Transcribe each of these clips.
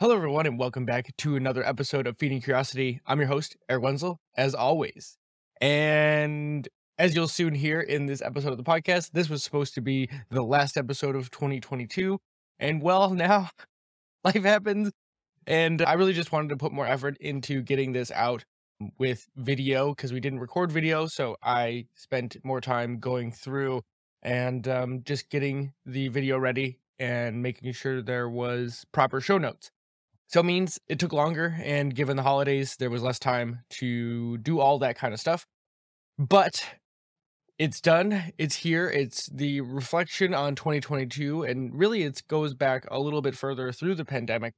Hello, everyone, and welcome back to another episode of Feeding Curiosity. I'm your host, Eric Wenzel, as always. And as you'll soon hear in this episode of the podcast, this was supposed to be the last episode of 2022. And well, now life happens. And I really just wanted to put more effort into getting this out with video because we didn't record video. So I spent more time going through and um, just getting the video ready and making sure there was proper show notes. So it means it took longer, and given the holidays, there was less time to do all that kind of stuff. But it's done. It's here. It's the reflection on 2022, and really, it goes back a little bit further through the pandemic,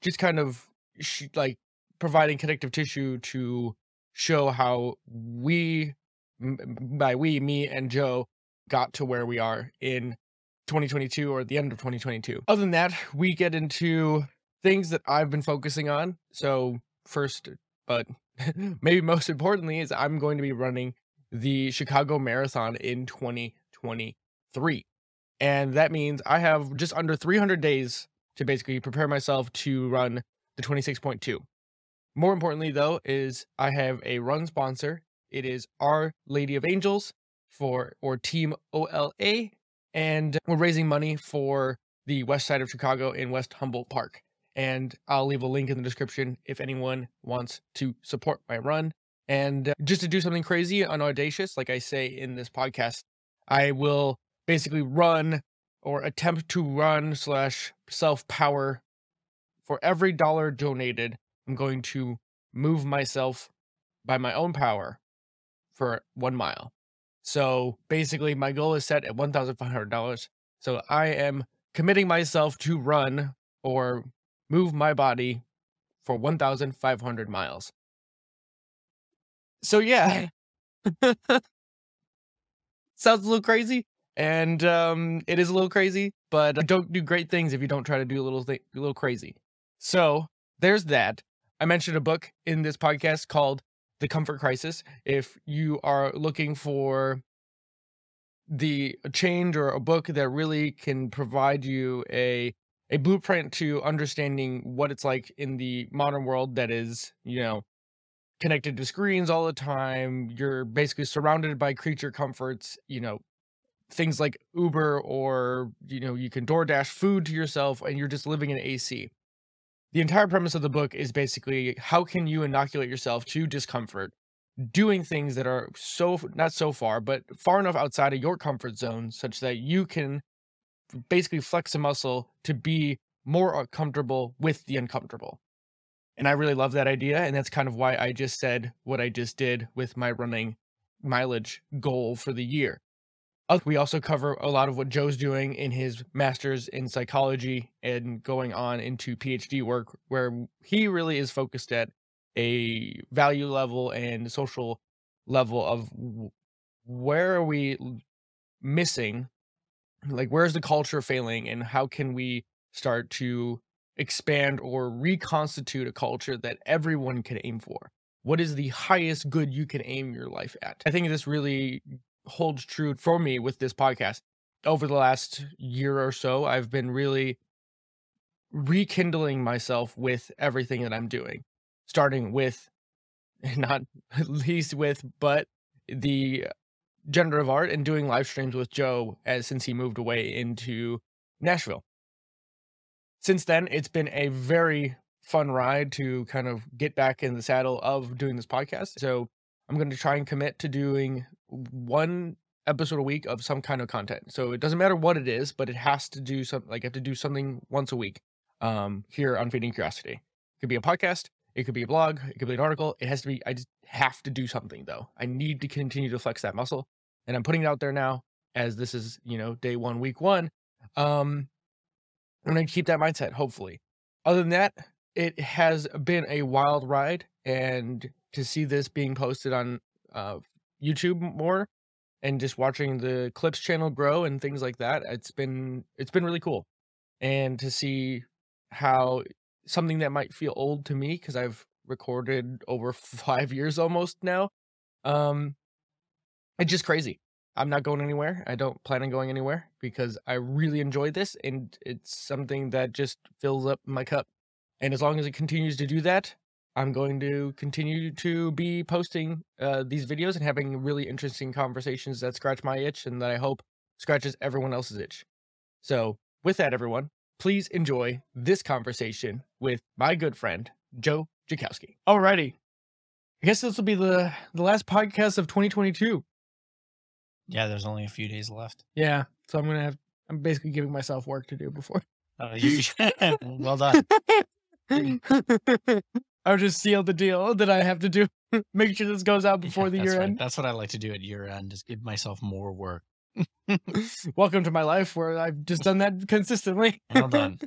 just kind of sh- like providing connective tissue to show how we, by we, me and Joe, got to where we are in 2022 or the end of 2022. Other than that, we get into things that I've been focusing on. So, first, but maybe most importantly, is I'm going to be running the Chicago Marathon in 2023. And that means I have just under 300 days to basically prepare myself to run the 26.2. More importantly, though, is I have a run sponsor. It is Our Lady of Angels for or Team OLA, and we're raising money for the west side of Chicago in West Humboldt Park and I'll leave a link in the description if anyone wants to support my run. And uh, just to do something crazy and audacious, like I say in this podcast, I will basically run or attempt to run slash self power for every dollar donated. I'm going to move myself by my own power for one mile. So basically, my goal is set at $1,500. So I am committing myself to run or move my body for 1,500 miles. So, yeah. Sounds a little crazy. And um, it is a little crazy, but don't do great things if you don't try to do a little, th- a little crazy. So, there's that. I mentioned a book in this podcast called The Comfort Crisis. If you are looking for the change or a book that really can provide you a a blueprint to understanding what it's like in the modern world that is, you know, connected to screens all the time. You're basically surrounded by creature comforts, you know, things like Uber or, you know, you can DoorDash food to yourself and you're just living in AC. The entire premise of the book is basically how can you inoculate yourself to discomfort doing things that are so not so far but far enough outside of your comfort zone such that you can basically flex a muscle to be more comfortable with the uncomfortable. And I really love that idea. And that's kind of why I just said what I just did with my running mileage goal for the year. Uh, we also cover a lot of what Joe's doing in his master's in psychology and going on into PhD work, where he really is focused at a value level and social level of where are we missing like where's the culture failing and how can we start to expand or reconstitute a culture that everyone can aim for? What is the highest good you can aim your life at? I think this really holds true for me with this podcast. Over the last year or so i've been really rekindling myself with everything that i'm doing starting with not least with but the generative art and doing live streams with Joe as since he moved away into Nashville. Since then, it's been a very fun ride to kind of get back in the saddle of doing this podcast. So I'm going to try and commit to doing one episode a week of some kind of content. So it doesn't matter what it is, but it has to do something like I have to do something once a week um, here on Feeding Curiosity. It could be a podcast, it could be a blog, it could be an article. It has to be, I just have to do something though. I need to continue to flex that muscle. And I'm putting it out there now as this is, you know, day one, week one. Um, I'm going to keep that mindset, hopefully. Other than that, it has been a wild ride. And to see this being posted on uh, YouTube more and just watching the clips channel grow and things like that, it's been, it's been really cool. And to see how something that might feel old to me because I've recorded over five years almost now. Um, it's just crazy. I'm not going anywhere. I don't plan on going anywhere because I really enjoy this and it's something that just fills up my cup. And as long as it continues to do that, I'm going to continue to be posting uh, these videos and having really interesting conversations that scratch my itch and that I hope scratches everyone else's itch. So, with that, everyone, please enjoy this conversation with my good friend, Joe Jakowski. Alrighty. I guess this will be the, the last podcast of 2022. Yeah, there's only a few days left. Yeah. So I'm going to have, I'm basically giving myself work to do before. Uh, you, well done. I'll just seal the deal that I have to do. Make sure this goes out before Yeah, the year right. end. That's what I like to do at year end, is give myself more work. Welcome to my life where I've just done that consistently. Well done.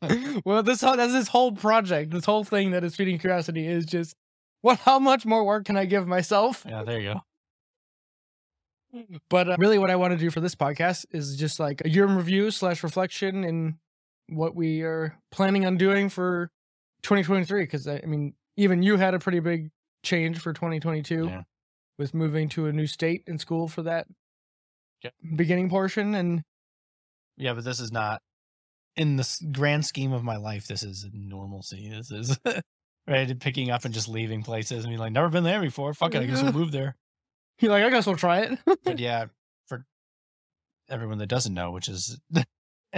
well, this whole that's this whole project, this whole thing that is feeding curiosity is just what? How much more work can I give myself? yeah, there you go. But uh, really, what I want to do for this podcast is just like a year in review slash reflection and what we are planning on doing for 2023. Because I, I mean, even you had a pretty big change for 2022 Yeah. with moving to a new state and school for that Yep. beginning portion. And Yeah, but this is not in the grand scheme of my life. This is normalcy. This is right. Picking up and just leaving places and being like, never been there before. Fuck it, I guess we'll move there. you're like, I guess we'll try it. But yeah, for everyone that doesn't know, which is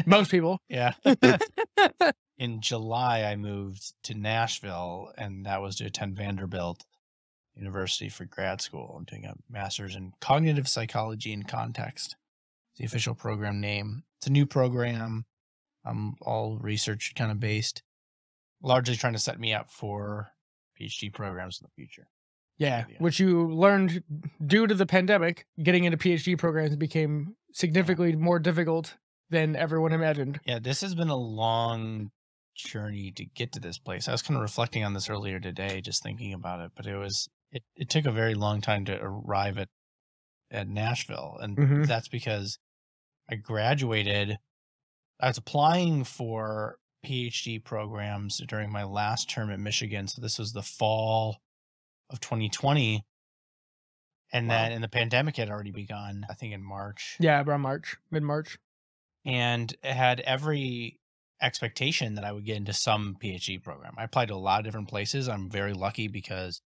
Most people. yeah, in July I moved to Nashville, and that was to attend Vanderbilt University for grad school. I'm doing a master's in cognitive psychology and context. The official program name. It's a new program. I'm all research kind of based, largely trying to set me up for PhD programs in the future. Yeah, Yeah. which you learned due to the pandemic, getting into PhD programs became significantly more difficult than everyone imagined. Yeah, this has been a long journey to get to this place. I was kind of reflecting on this earlier today, just thinking about it, but it was it, it took a very long time to arrive at at Nashville. And Mhm. that's because I graduated I was applying for PhD programs during my last term at Michigan. So this was the fall of 2020. And Wow. then and the pandemic had already begun, I think in March Yeah, around March, mid March. and it had every expectation that I would get into some PhD program. I applied to a lot of different places. I'm very lucky because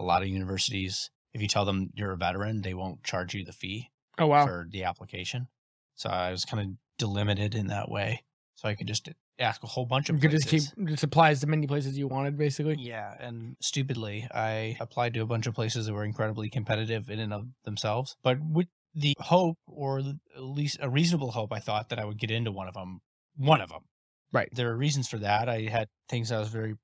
a lot of universities, if you tell them you're a veteran, they won't charge you the fee Oh wow. for the application. So I was kind of delimited in that way. So I could just ask a whole bunch of You could just keep just applies to many places you wanted, basically. Yeah, and stupidly, I applied to a bunch of places that were incredibly competitive in and of themselves, but with the hope, or at least a reasonable hope, I thought that I would get into one of them. One of them, Right. There are reasons for that. I had things I was very,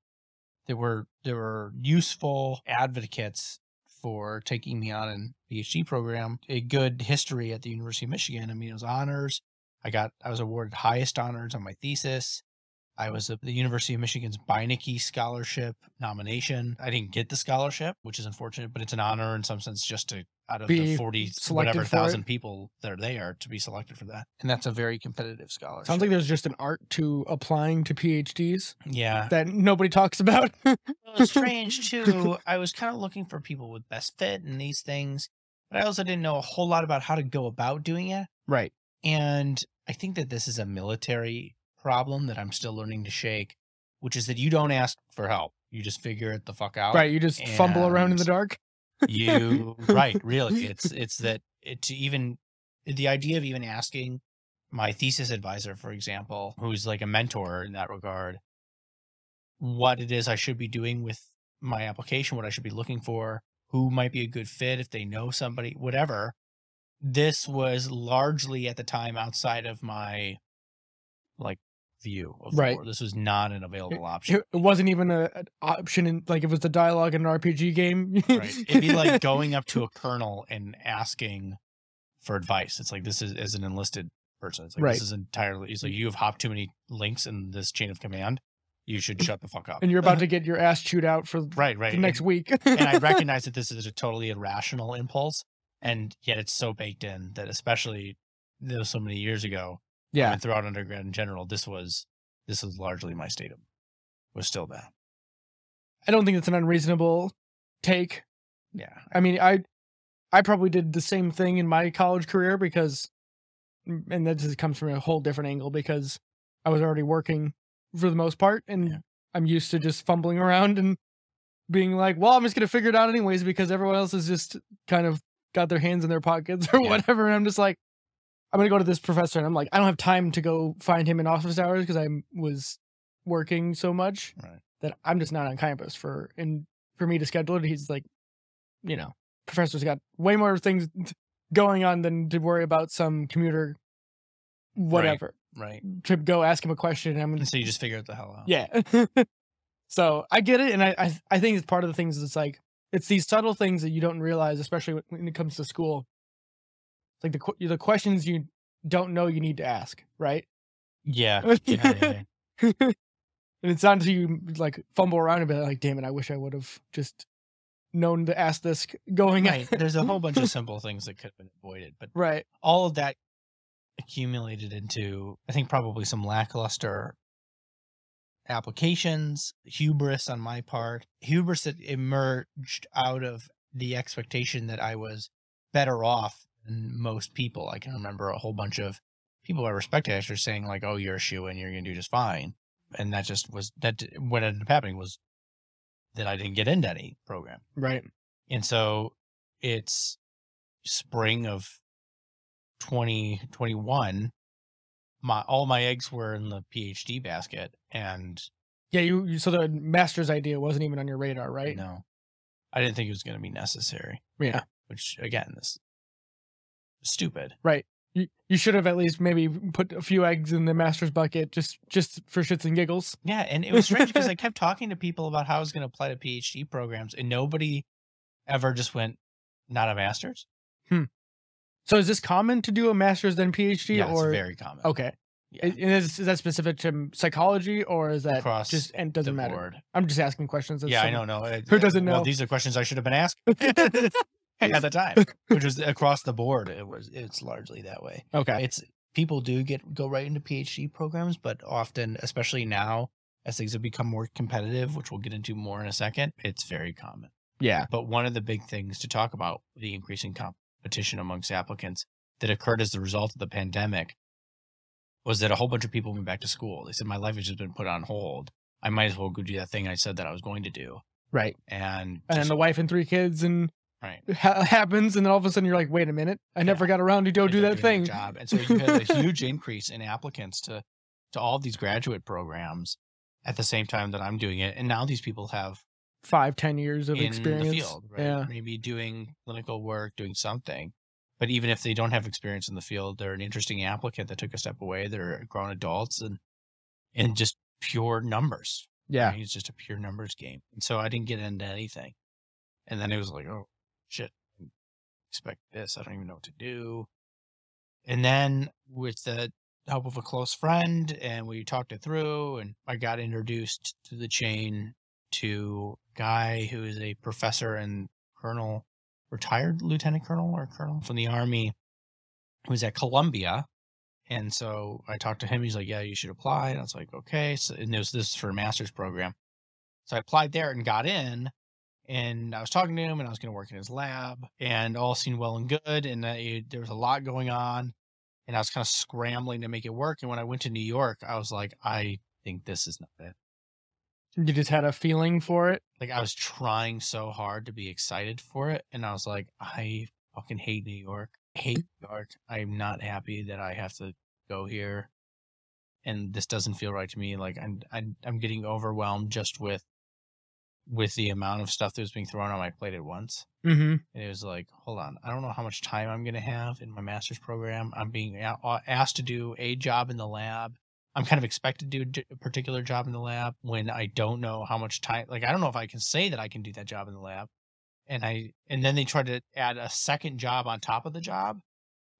there were there were useful advocates for taking me on an PhD program. A good history at the University of Michigan. I mean, it was honors. I got I was awarded highest honors on my thesis. I was at the University of Michigan's Beinecke Scholarship nomination. I didn't get the scholarship, which is unfortunate, but it's an honor in some sense just to out of Be the 40 selected whatever for it. thousand people that are there to be selected for that. And that's a very competitive scholarship. Sounds like there's just an art to applying to PhDs yeah. that nobody talks about. It was strange too. I was kind of looking for people with best fit and these things, but I also didn't know a whole lot about how to go about doing it. right. And I think that this is a military problem that I'm still learning to shake, which is that you don't ask for help. You just figure it the fuck out. Right. You just fumble around in the dark. You right, really. It's it's that it to even the idea of even asking my thesis advisor, for example, who's like a mentor in that regard, what it is I should be doing with my application, what I should be looking for, who might be a good fit if they know somebody, whatever. This was largely at the time outside of my like view of the Right. world. This was not an available option. It, wasn't even a, an option in like it was the dialogue in an RPG game. right. It'd be like going up to a colonel and asking for advice. It's like this is as an enlisted person. It's like Right. this is entirely. It's like you have hopped too many links in this chain of command. You should shut the fuck up. and you're about to get your ass chewed out for right, right. the next week. and, and I recognize that this is a totally irrational impulse, and yet it's so baked in that, especially was so many years ago, yeah. and throughout undergrad in general, this was this was largely my state of was still that. I don't think it's an unreasonable take. Yeah, I mean, I I probably did the same thing in my college career because mm, and that just comes from a whole different angle because I was already working for the most part and Yeah. I'm used to just fumbling around and being like, well, I'm just gonna figure it out anyways because everyone else is just kind of got their hands in their pockets or Yeah. whatever. And I'm just like, I'm gonna go to this professor, and I'm like, I don't have time to go find him in office hours because I was working so much Right. that I'm just not on campus for and for me to schedule it. He's like, you know, professor's got way more things going on than to worry about some commuter, whatever. Right. To go ask him a question, and I'm gonna so you just figure it the hell out. yeah. so I get it, and I, I I think it's part of the things. It's like it's these subtle things that you don't realize, especially when it comes to school. It's like the the questions you don't know you need to ask, right? Yeah. yeah, yeah, yeah. and it's not until you like fumble around a bit, like, damn it, I wish I would have just known to ask this going Right. in. There's a whole bunch of simple things that could have been avoided, but right. all of that accumulated into I think probably some lackluster applications, hubris on my part, hubris that emerged out of the expectation that I was better off than most people. I can remember a whole bunch of people I respected actually saying like, "Oh, you're a shoe and you're going to do just fine," and that just was that. What ended up happening was that I didn't get into any program. Right. And so it's spring of 2021. My all my eggs were in the PhD basket, and Yeah. You, you. So the master's idea wasn't even on your radar, right? no, I didn't think it was going to be necessary. Yeah. Which again, is stupid. Right. You, you should have at least maybe put a few eggs in the master's bucket just just for shits and giggles. Yeah, and it was strange because I kept talking to people about how I was going to apply to PhD programs, and nobody ever just went, "Not a master's." Hmm. So is this common to do a master's then PhD yeah, or very common. okay? Yeah. Is, is that specific to psychology or is that Across just and doesn't matter? board. I'm just asking questions. Yeah, I don't know. Who doesn't Well, know? these are questions I should have been asked at the time, which was across the board. It was it's largely that way. Okay. It's people do get go right into PhD programs, but often, especially now, as things have become more competitive, which we'll get into more in a second, it's very common. Yeah. But one of the big things to talk about the increasing competition amongst applicants that occurred as the result of the pandemic was that a whole bunch of people went back to school. They said my life has just been put on hold. I might as well go do that thing I said that I was going to do. Right. And And just- the wife and three kids and right. ha- happens, and then all of a sudden you're like, wait a minute, I never got around to go do that thing. Job. And so you had a huge increase in applicants to to all these graduate programs at the same time that I'm doing it. And now these people have Five, ten years of experience in the field, right? Yeah. Maybe doing clinical work, doing something. But even if they don't have experience in the field, they're an interesting applicant that took a step away. They're grown adults and and just pure numbers. I Yeah. mean, it's just a pure numbers game. And so I didn't get into anything. And then it was like, oh shit, expect this. I don't even know what to do. And then with the help of a close friend and we talked it through and I got introduced to the chain to a guy who is a professor and colonel, retired lieutenant colonel or colonel from the army who was at Columbia. And so I talked to him. He's like, yeah, you should apply. And I was like, okay. So, and was this for a master's program. So I applied there and got in. And I was talking to him and I was going to work in his lab and all seemed well and good. And there was a lot going on. And I was kind of scrambling to make it work. And when I went to New York, I was like, I think this is not it. You just had a feeling for it. Like I was trying so hard to be excited for it. And I was like, I fucking hate New York. I hate New York. I'm not happy that I have to go here. And this doesn't feel right to me. Like I'm, I'm, I'm getting overwhelmed just with, with the amount of stuff that was being thrown on my plate at once. Mm-hmm. And it was like, hold on, I don't know how much time I'm going to have in my master's program. I'm being asked to do a job in the lab. I'm kind of expected to do a particular job in the lab when I don't know how much time. Like, I don't know if I can say that I can do that job in the lab. And I, and then they tried to add a second job on top of the job.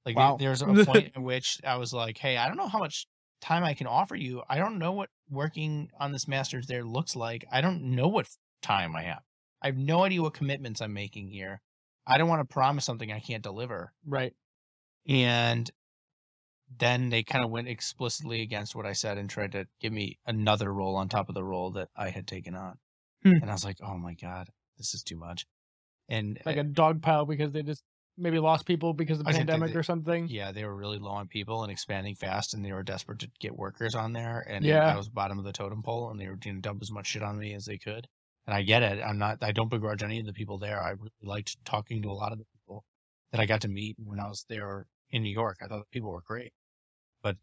Like, Wow. there, there's a point in which I was like, hey, I don't know how much time I can offer you. I don't know what working on this master's there looks like. I don't know what time I have. I have no idea what commitments I'm making here. I don't want to promise something I can't deliver. Right. And then they kind of went explicitly against what I said and tried to give me another role on top of the role that I had taken on. Hmm. And I was like, oh my God, this is too much. And Like a dog pile because they just maybe lost people because of the I think they- pandemic they- or something. Yeah, they were really low on people and expanding fast, and they were desperate to get workers on there. And Yeah. I was bottom of the totem pole, and they were going to dump as much shit on me as they could. And I get it. I'm not. I don't begrudge any of the people there. I really liked talking to a lot of the people that I got to meet when I was there in New York. I thought the people were great, but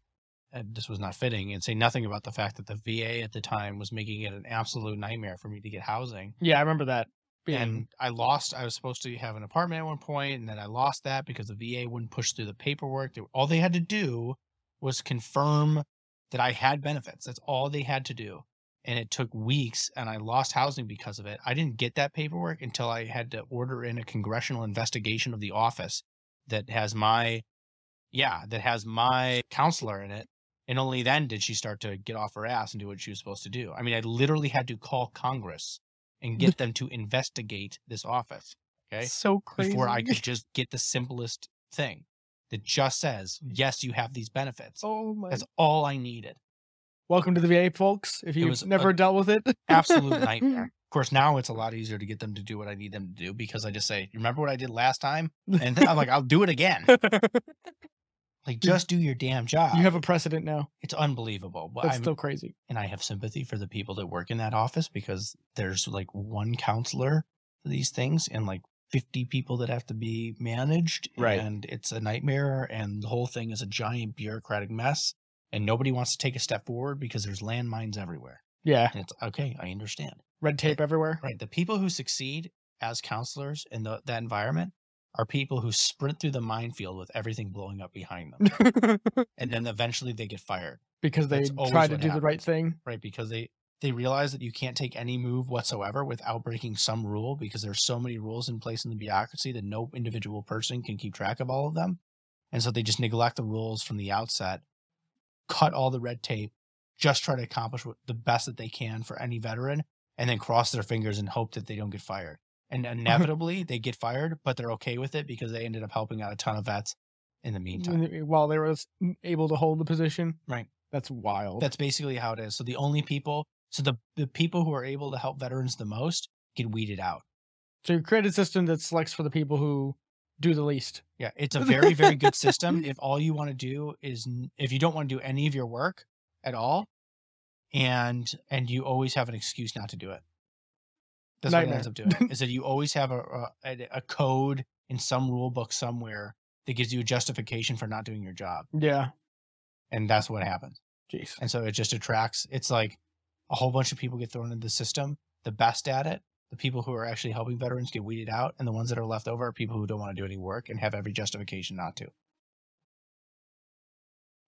uh, this was not fitting. And say nothing about the fact that the VA at the time was making it an absolute nightmare for me to get housing Yeah, I remember that. Being, and I lost. I was supposed to have an apartment at one point, and then I lost that because the VA wouldn't push through the paperwork. They, all they had to do was confirm that I had benefits. That's all they had to do, and it took weeks. And I lost housing because of it. I didn't get that paperwork until I had to order in a congressional investigation of the office that has my, yeah, that has my counselor in it. And only then did she start to get off her ass and do what she was supposed to do. I mean, I literally had to call Congress and get them to investigate this office okay, so crazy. before I could just get the simplest thing that just says, yes, you have these benefits. Oh my! That's all I needed. Welcome to the VA, folks. If you've never dealt with it, Absolute nightmare. Of course, now it's a lot easier to get them to do what I need them to do because I just say, remember what I did last time? And then I'm like, I'll do it again. Like, just do your damn job. you have a precedent now. it's unbelievable. But That's I'm, still crazy. and I have sympathy for the people that work in that office because there's like one counselor for these things and like 50 people that have to be managed Right. and it's a nightmare and the whole thing is a giant bureaucratic mess and nobody wants to take a step forward because there's landmines everywhere Yeah, and it's okay i understand red tape everywhere. right the people who succeed as counselors in the, that environment are people who sprint through the minefield with everything blowing up behind them and then eventually they get fired because they try to do the right thing. right? Because they they realize that you can't take any move whatsoever without breaking some rule because there's so many rules in place in the bureaucracy that no individual person can keep track of all of them. And so they just neglect the rules from the outset, cut all the red tape, just try to accomplish the best that they can for any veteran, and then cross their fingers and hope that they don't get fired. And inevitably they get fired, but they're okay with it because they ended up helping out a ton of vets in the meantime. While they were able to hold the position. Right. That's wild. That's basically how it is. So the only people, so the the people who are able to help veterans the most get weeded out. so you create a system that selects for the people who do the least. Yeah, it's a very very good system. If all you want to do is if you don't want to do any of your work at all, and and you always have an excuse not to do it. That's what it ends up doing. Is that you always have a, a a- a code in some rule book somewhere that gives you a justification for not doing your job, Yeah. and that's what happens. Jeez. and so it just attracts it's like a whole bunch of people get thrown into the system the best at it the people who are actually helping veterans get weeded out and the ones that are left over are people who don't want to do any work and have every justification not to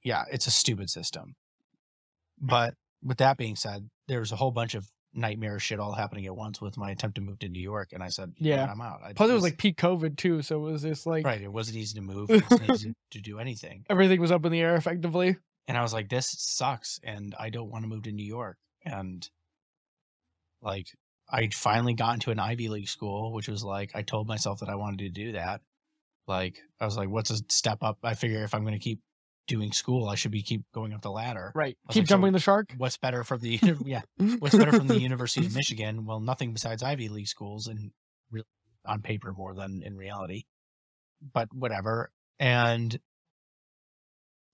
yeah it's a stupid system but with that being said there's a whole bunch of nightmare shit all happening at once with my attempt to move to new york and i said Yeah. i'm out I, Plus, it was like peak COVID too, so it was just like right it wasn't easy to move it wasn't easy to do anything everything was up in the air effectively. and I was like, this sucks, and I don't want to move to New York. And like, I finally got into an Ivy League school, which was like, I told myself that I wanted to do that. Like, I was like, what's a step up? I figure if I'm going to keep doing school, I should be keep going up the ladder. Right. Keep like, so- jumping the shark. What's better from the yeah? What's better from the University of Michigan? Well, nothing besides Ivy League schools, and really on paper more than in reality. But whatever. And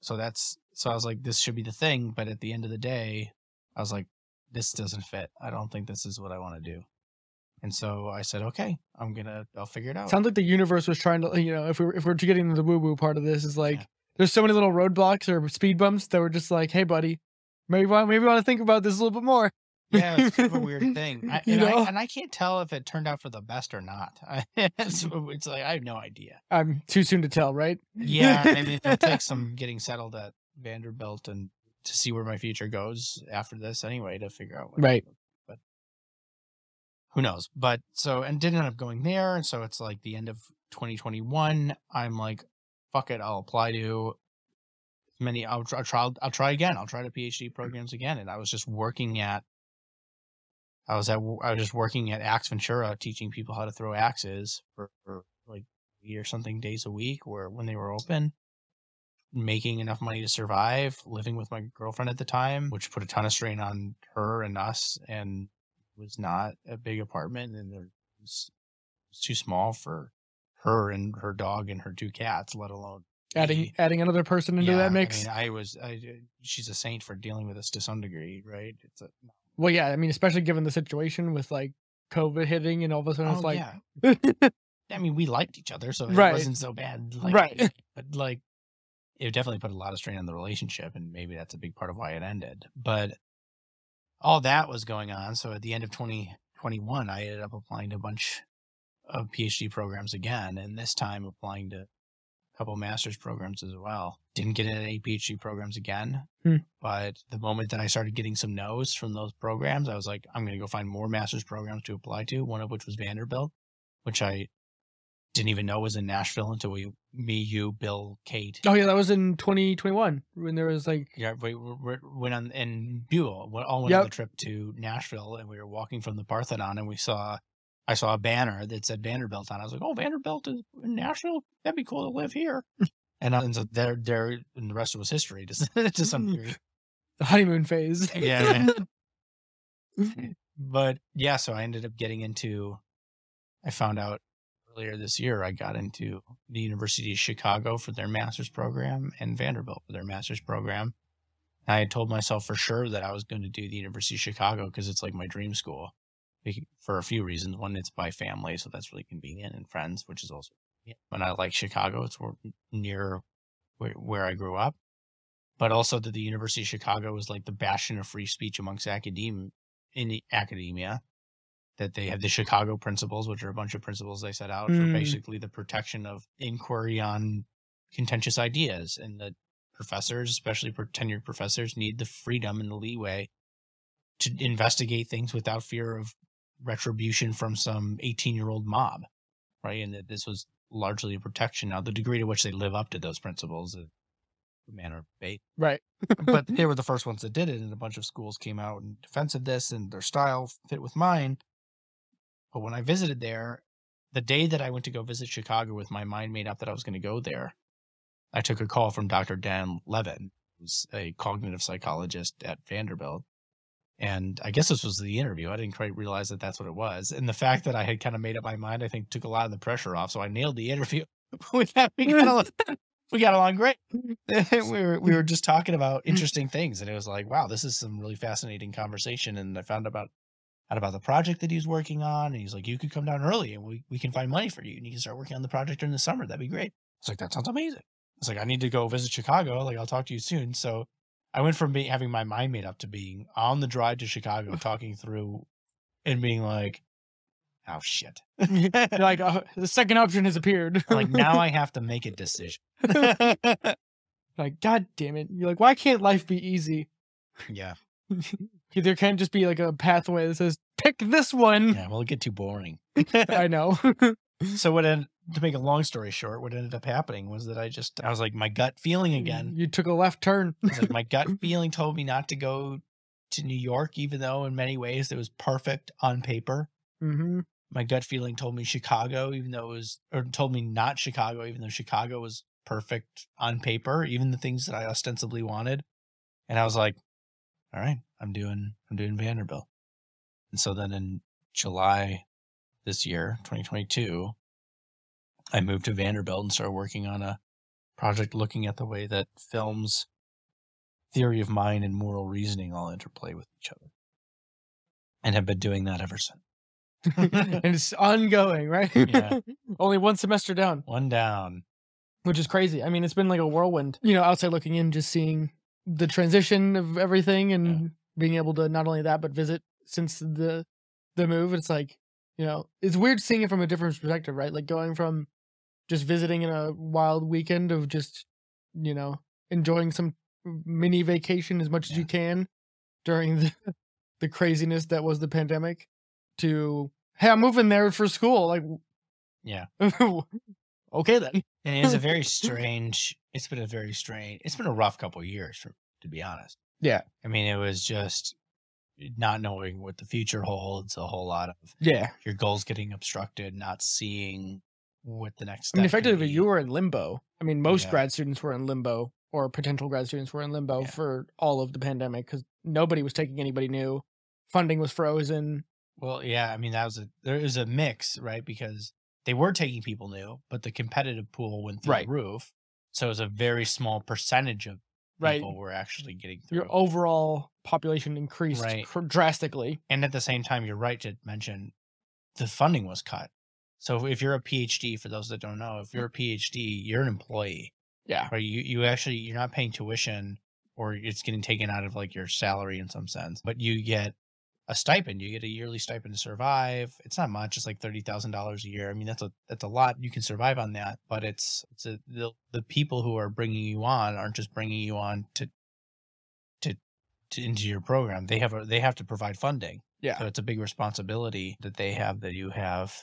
so that's so I was like, this should be the thing. But at the end of the day, I was like, this doesn't fit. I don't think this is what I want to do. And so I said, okay, I'm gonna, I'll figure it out. Sounds like the universe was trying to, you know, if we're if we're getting the woo woo part of this, is like Yeah. there's so many little roadblocks or speed bumps that were just like, hey, buddy, maybe want maybe want to think about this a little bit more. yeah, it's kind of a weird thing, I, You and, know? I, and I can't tell if it turned out for the best or not. it's, it's like I have no idea. I'm too soon to tell, right? Yeah, maybe it'll take some getting settled at Vanderbilt and to see where my future goes after this anyway to figure out what Right. but who knows but so and didn't end up going there and so it's like the end of 2021 i'm like fuck it i'll apply to many I'll, try- I'll try i'll try again i'll try to phd mm. programs again and i was just working at i was at i was just working at axe ventura teaching people how to throw axes for, for like three or something days a week where when they were open making enough money to survive living with my girlfriend at the time which put a ton of strain on her and us and was not a big apartment and there was, it was too small for her and her dog and her two cats, let alone adding me. adding another person into Yeah, that mix. I mean, I was. I, she's a saint for dealing with this to some degree, right? It's a, well, yeah, I mean, especially given the situation with like COVID hitting, and all of a sudden oh, it's like, yeah. I mean, we liked each other, so it Right. wasn't so bad. Like, Right. But like, it definitely put a lot of strain on the relationship, and maybe that's a big part of why it ended. But all that was going on. So at the end of 2021, I ended up applying to a bunch of PhD programs again, and this time applying to a couple master's programs as well. Didn't get into any PhD programs again, Hmm. but the moment that I started getting some no's from those programs, I was like, I'm going to go find more master's programs to apply to. One of which was Vanderbilt, which I didn't even know was in Nashville until we, me, you, Bill, Kate, oh yeah, that was in 2021 when there was like, yeah, we, we, we went on and Buell we all went on the trip to Nashville, and we were walking from the Parthenon, and we saw, I saw a banner that said Vanderbilt on. I was like, "Oh, Vanderbilt is in Nashville. That'd be cool to live here." and, uh, and so there, there, and the rest was history to, s- to some degree. the honeymoon phase. Yeah, But yeah, so I ended up getting into. I found out earlier this year I got into the University of Chicago for their master's program and Vanderbilt for their master's program. I had told myself for sure that I was going to do the University of Chicago because it's like my dream school for a few reasons. One, it's by family, so that's really convenient, and friends, which is also convenient. I like Chicago; it's near where, I grew up. But also that the University of Chicago is like the bastion of free speech amongst in academia. That they have the Chicago principles, which are a bunch of principles they set out for Mm. basically the protection of inquiry on contentious ideas, and that professors, especially tenured professors, need the freedom and the leeway to investigate things without fear of retribution from some 18 year old mob, right? And that this was largely a protection. Now, the degree to which they live up to those principles is a matter of debate. right. But they were the first ones that did it, and a bunch of schools came out in defense of this, and their style fit with mine. But when I visited there, the day that I went to go visit Chicago with my mind made up that I was going to go there, I took a call from Dr. Dan Levin, who's a cognitive psychologist at Vanderbilt. And I guess this was the interview. I didn't quite realize that that's what it was. And the fact that I had kind of made up my mind, I think, took a lot of the pressure off. So I nailed the interview. With that, we got along, we got along great. we were we were just talking about mm. interesting things, and it was like, wow, this is some really fascinating conversation. And I found about out about the project that he's working on, and he's like, you could come down early, and we we can find money for you, and you can start working on the project during the summer. That'd be great. It's like that sounds amazing. It's like I need to go visit Chicago. Like I'll talk to you soon. So I went from being having my mind made up to being on the drive to Chicago, talking through, and being like, oh shit. Like oh, the second option has appeared. like now I have to make a decision. like God damn it! You're like, why can't life be easy? yeah. There can't just be like a pathway that says pick this one. Yeah. Well, it get too boring. I know. so what ended to make a long story short, what ended up happening was that I just I was like my gut feeling again. You took a left turn. Like my gut feeling told me not to go to New York, even though in many ways it was perfect on paper. hmm My gut feeling told me Chicago, even though it was or told me not Chicago, even though Chicago was perfect on paper, even the things that I ostensibly wanted. And I was like, all right, I'm doing I'm doing Vanderbilt. And so then in July this year, 2022, I moved to Vanderbilt and started working on a project looking at the way that films theory of mind and moral reasoning all interplay with each other. And have been doing that ever since. and it's ongoing, right? Yeah. Only one semester down, One down. which is crazy. I mean, it's been like a whirlwind. You know, outside looking in, just seeing the transition of everything and Yeah. being able to not only that but visit since the the move. It's like you know, it's weird seeing it from a different perspective, right? Like going from just visiting in a wild weekend of just you know enjoying some mini vacation as much as you can during the the craziness that was the pandemic to hey i'm moving there for school like Yeah. okay then And it is a very strange, it's been a very strange, it's been a rough couple of years, for, to be honest. Yeah. I mean, it was just not knowing what the future holds, a whole lot of yeah your goals getting obstructed, not seeing what the next i mean effectively you were in limbo i mean most Yeah. grad students were in limbo or potential grad students were in limbo Yeah. for all of the pandemic because nobody was taking anybody new funding was frozen Well, yeah, I mean that was a there was a mix, right? Because they were taking people new, but the competitive pool went through Right. the roof. So it was a very small percentage of Right. people were actually getting through. Your overall population increased Right. cr- drastically. and at the same time, you're right to mention the funding was cut. So if you're a PhD, for those that don't know, if you're a PhD, you're an employee, Yeah. right? You you actually you're not paying tuition or it's getting taken out of like your salary in some sense, but you get a stipend. You get a yearly stipend to survive. It's not much. It's like thirty thousand dollars a year. I mean, that's a that's a lot. You can survive on that, but it's it's a, the the people who are bringing you on aren't just bringing you on to to, to into your program. They have a they have to provide funding. Yeah. So it's a big responsibility that they have that you have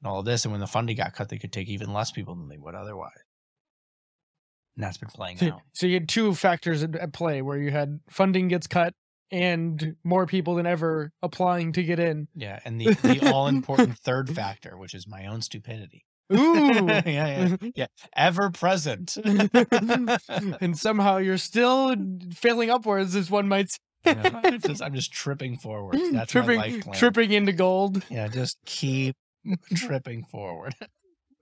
and all of this. And when the funding got cut, they could take even less people than they would otherwise. And that's been playing So, out. so you had two factors at, at play where you had funding gets cut and more people than ever applying to get in. Yeah. And the, the all important third factor, which is my own stupidity. Ooh. yeah, yeah. Yeah. Ever present. and somehow you're still failing upwards, as one might say. Yeah, I'm, just, I'm just tripping forward. Hmm, That's tripping, my life plan. tripping into gold. Yeah, just keep tripping forward.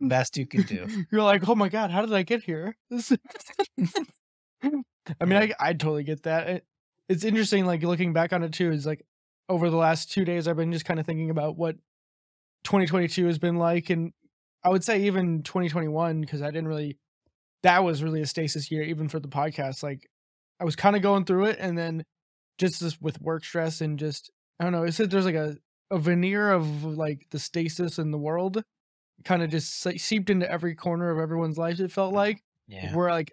Best you can do. You're like, oh my god, how did I get here? I mean, I I totally get that. It, it's interesting, like looking back on it too. Is like over the last two days, I've been just kind of thinking about what 2022 has been like, and I would say even 2021 because I didn't really. That was really a stasis year, even for the podcast. Like, I was kind of going through it, and then just this with work stress and just I don't know. it's said there's like a a veneer of like the stasis in the world kind of just se- seeped into every corner of everyone's life it felt mm, like Yeah. where like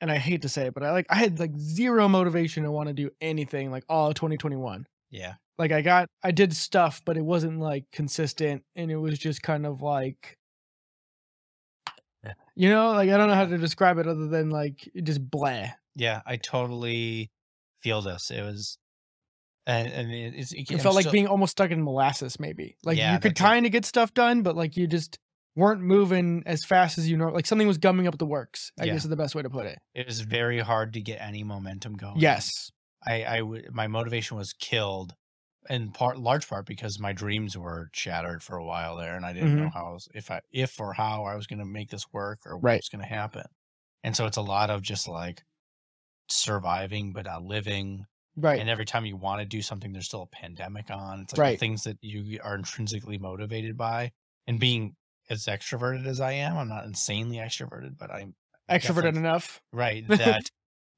and i hate to say it but i like i had like zero motivation to want to do anything like all of 2021 Yeah. like i got i did stuff but it wasn't like consistent and it was just kind of like you know like i don't know how to describe it other than like just blah Yeah. I totally feel this. It was, and, and it, it's, it I'm felt like being almost stuck in molasses maybe like Yeah, you could it. kind of get stuff done but like you just weren't moving as fast as you know like something was gumming up the works i Yeah. guess is the best way to put it it was very hard to get any momentum going. yes I, I w- my motivation was killed in part, large part because my dreams were shattered for a while there, and I didn't know mm-hmm. how I was, if I, if or how I was going to make this work or what Right. was going to happen. And so it's a lot of just like surviving but not living. right And every time you want to do something, there's still a pandemic on. It's like Right. things that you are intrinsically motivated by, and being as extroverted as I am, I'm not insanely extroverted, but I'm extroverted enough right that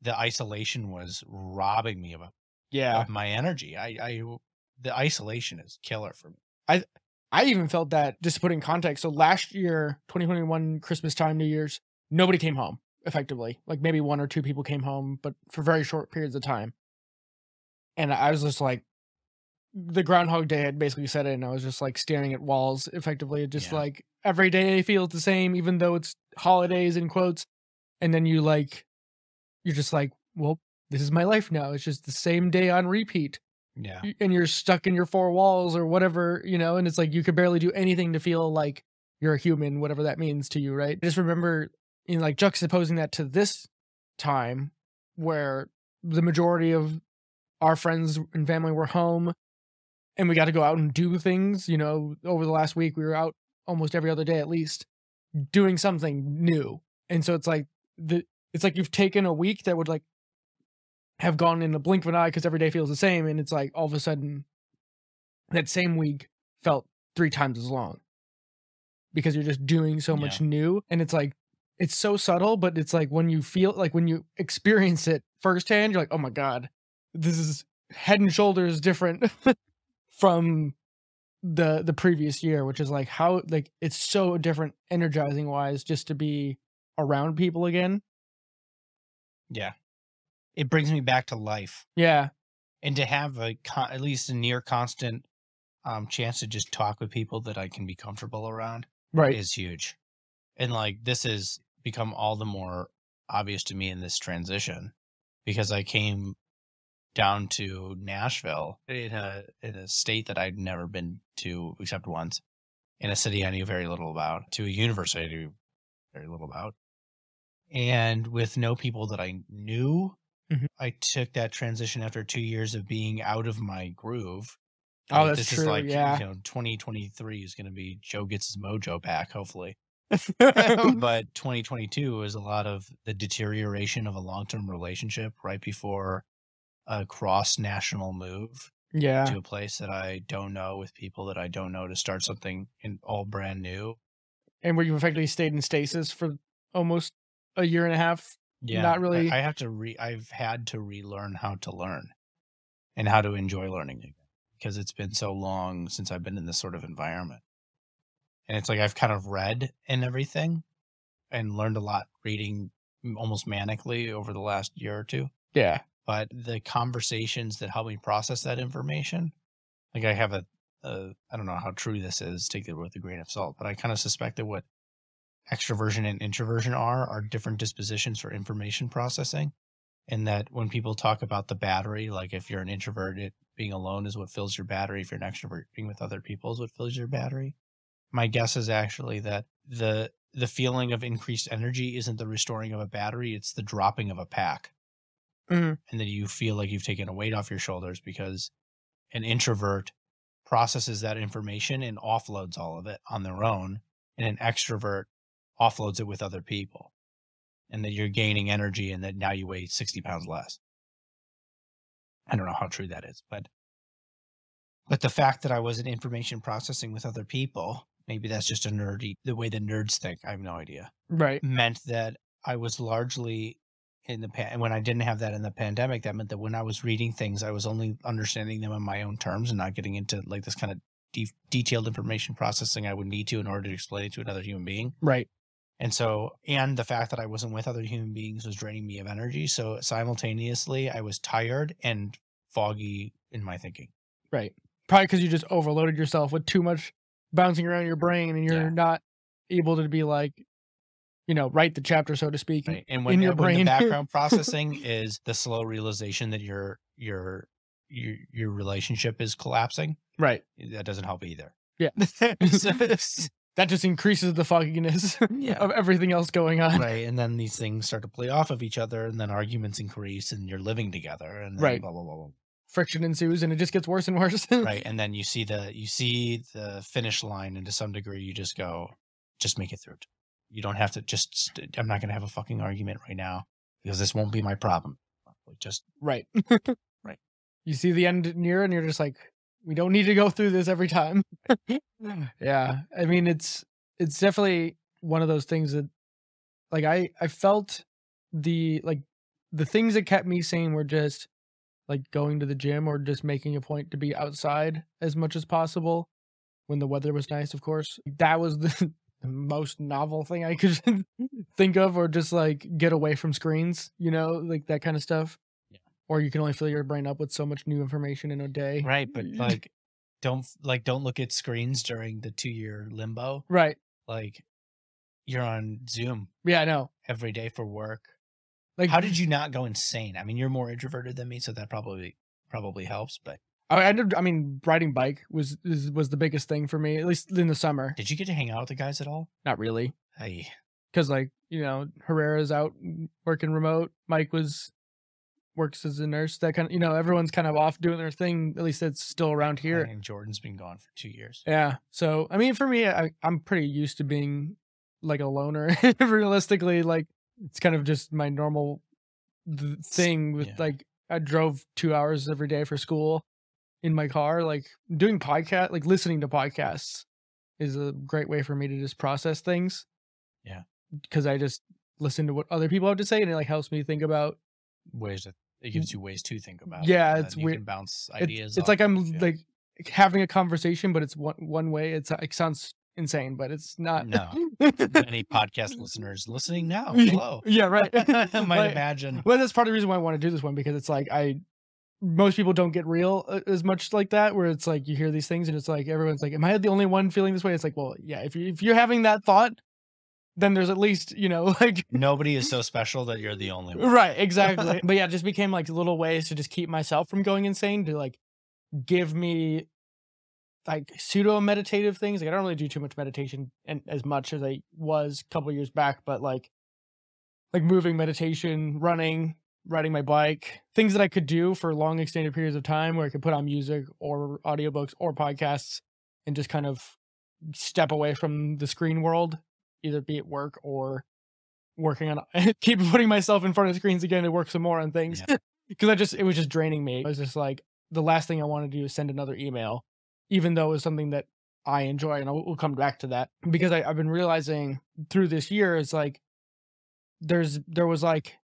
the isolation was robbing me of, a, yeah of my energy. I, I, the isolation is killer for me. I I even felt that just to put in context so last year 2021 christmas time new year's nobody came home effectively like maybe one or two people came home but for very short periods of time and i was just like the groundhog day had basically set in i was just like staring at walls effectively just Yeah. like every day feels the same even though it's holidays in quotes and then you like you're just like well this is my life now it's just the same day on repeat Yeah. and you're stuck in your four walls or whatever, you know, and it's like you could barely do anything to feel like you're a human, whatever that means to you, right? I just remember, you know, like juxtaposing that to this time where the majority of our friends and family were home and we got to go out and do things, you know, over the last week we were out almost every other day at least doing something new. And so it's like the it's like you've taken a week that would like have gone in the blink of an eye because every day feels the same and it's like all of a sudden that same week felt three times as long. Because you're just doing so much new and it's like it's so subtle but it's like when you feel like when you experience it firsthand you're like oh my god this is head and shoulders different from the the previous year which is like how like it's so different energizing wise just to be around people again Yeah. It brings me back to life. yeah And to have a con- at least a near constant um, chance to just talk with people that I can be comfortable around right is huge. And like this has become all the more obvious to me in this transition because I came down to Nashville in a in a state that I'd never been to except once, in a city I knew very little about, to a university I knew very little about. And with no people that I knew, Mhm. I took that transition after two years of being out of my groove Oh, Like, that's this true, is like yeah. you know 2023 is going to be Joe gets his mojo back hopefully. but 2022 is a lot of the deterioration of a long-term relationship right before a cross-national move yeah. to a place that I don't know with people that I don't know to start something in all brand new. And where you effectively stayed in stasis for almost a year and a half. Yeah, Not really- I, have to re. I've had to relearn how to learn, and how to enjoy learning again because it's been so long since I've been in this sort of environment. And it's like I've kind of read and everything, and learned a lot reading almost manically over the last year or two. Yeah. But the conversations that help me process that information, like I have a, a I don't know how true this is. Take it with a grain of salt, but I kind of suspect that what extroversion and introversion are are different dispositions for information processing and that when people talk about the battery like if you're an introvert it being alone is what fills your battery if you're an extrovert being with other people is what fills your battery my guess is actually that the the feeling of increased energy isn't the restoring of a battery it's the dropping of a pack Mhm. and that you feel like you've taken a weight off your shoulders because an introvert processes that information and offloads all of it on their own and an extrovert offloads it with other people and that you're gaining energy and that now you weigh 60 pounds less i don't know how true that is but but the fact that i was in information processing with other people maybe that's just a nerdy the way the nerds think i have no idea Right. meant that i was largely in the pan- when i didn't have that in the pandemic that meant that when i was reading things i was only understanding them in my own terms and not getting into like this kind of de- detailed information processing i would need to in order to explain it to another human being Right. and so, and the fact that I wasn't with other human beings was draining me of energy. So simultaneously, I was tired and foggy in my thinking. Right. Probably because you just overloaded yourself with too much bouncing around your brain and you're Yeah. not able to be like, you know, write the chapter, so to speak. Right. And when, in your when brain. the background processing is the slow realization that your, your, your, your relationship is collapsing, Right. that doesn't help either. Yeah. that just increases the fogginess Yeah. of everything else going on. right. And then these things start to play off of each other and then arguments increase and you're living together and Right. blah, blah, blah, blah. Friction ensues and it just gets worse and worse. right and then you see the you see the finish line and to some degree you just go just make it through you don't have to just st- i'm not going to have a fucking argument right now because this won't be my problem just right. Right. You see the end near and you're just like, we don't need to go through this every time. yeah. I mean, it's, it's definitely one of those things that like I, I felt the, like the things that kept me sane were just like going to the gym or just making a point to be outside as much as possible when the weather was nice, of course. That was the most novel thing I could think of, or just like get away from screens, you know, like that kind of stuff. Yeah. Or you can only fill your brain up with so much new information in a day. right but like don't like don't look at screens during the two year limbo Right. like you're on zoom Yeah, I know. every day for work Like, how did you not go insane i mean you're more introverted than me so that probably probably helps but I ended. I mean, riding bike was was the biggest thing for me, at least in the summer. did you get to hang out with the guys at all Not really, hey because like you know, Herrera's out working remote. Mike was works as a nurse. That kind of you know, everyone's kind of off doing their thing. At least it's still around here. and jordan's been gone for two years Yeah. So I mean, for me, I, I'm pretty used to being like a loner. Realistically, like it's kind of just my normal th- thing. With yeah. like, I drove two hours every day for school in my car. Like doing podcast, like listening to podcasts, is a great way for me to just process things. Yeah. Because I just listen to what other people have to say, and it like helps me think about. ways that it gives you ways to think about. Yeah, it, it's you weird. can bounce It's, ideas. it's off like I'm yeah. like having a conversation, but it's one one way. It's it sounds insane, but it's not. no Any podcast listeners listening now. Hello, yeah, right. I might Like- imagine. Well, that's part of the reason why I want to do this one because it's like I, most people don't get real uh, as much like that. Where it's like you hear these things and it's like everyone's like, "Am I the only one feeling this way?" It's like, well, yeah. If you if you're having that thought, then there's at least you know like Nobody is so special that you're the only one. right, exactly. but yeah, it just became like little ways to just keep myself from going insane to like give me like pseudo meditative things. Like I don't really do too much meditation and as much as I was a couple years back, but like like moving meditation, running, riding my bike, things that I could do for long extended periods of time where I could put on music or audiobooks or podcasts and just kind of step away from the screen world, either be at work or working on keep putting myself in front of screens again to work some more on things. Because I just it was just draining me. I was just like the last thing I wanted to do is send another email, even though it's something that I enjoy, and we'll come back to that because I, I've been realizing through this year is like there's there was like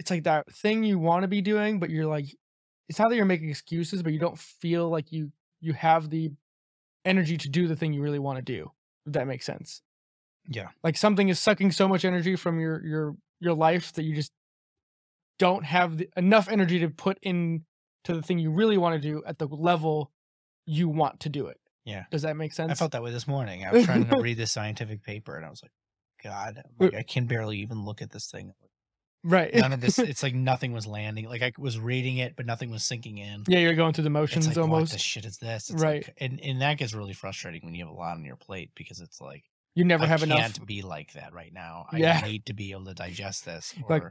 it's like that thing you want to be doing, but you're like it's not that you're making excuses, but you don't feel like you you have the energy to do the thing you really want to do. If that makes sense. Yeah. Like something is sucking so much energy from your your your life that you just don't have the, enough energy to put in to the thing you really want to do at the level you want to do it. Yeah. Does that make sense? I felt that way this morning. I was trying to read this scientific paper and I was like, God, uh, like, I can barely even look at this thing. Right. None of this, it's like nothing was landing. Like I was reading it, but nothing was sinking in. yeah, you're going through the It's motions like, what almost. the shit is this? It's Right. like- and, and that gets really frustrating when you have a lot on your plate because it's like, you never I have can't enough. be like that right now. Yeah. I need to be able to digest this. Like,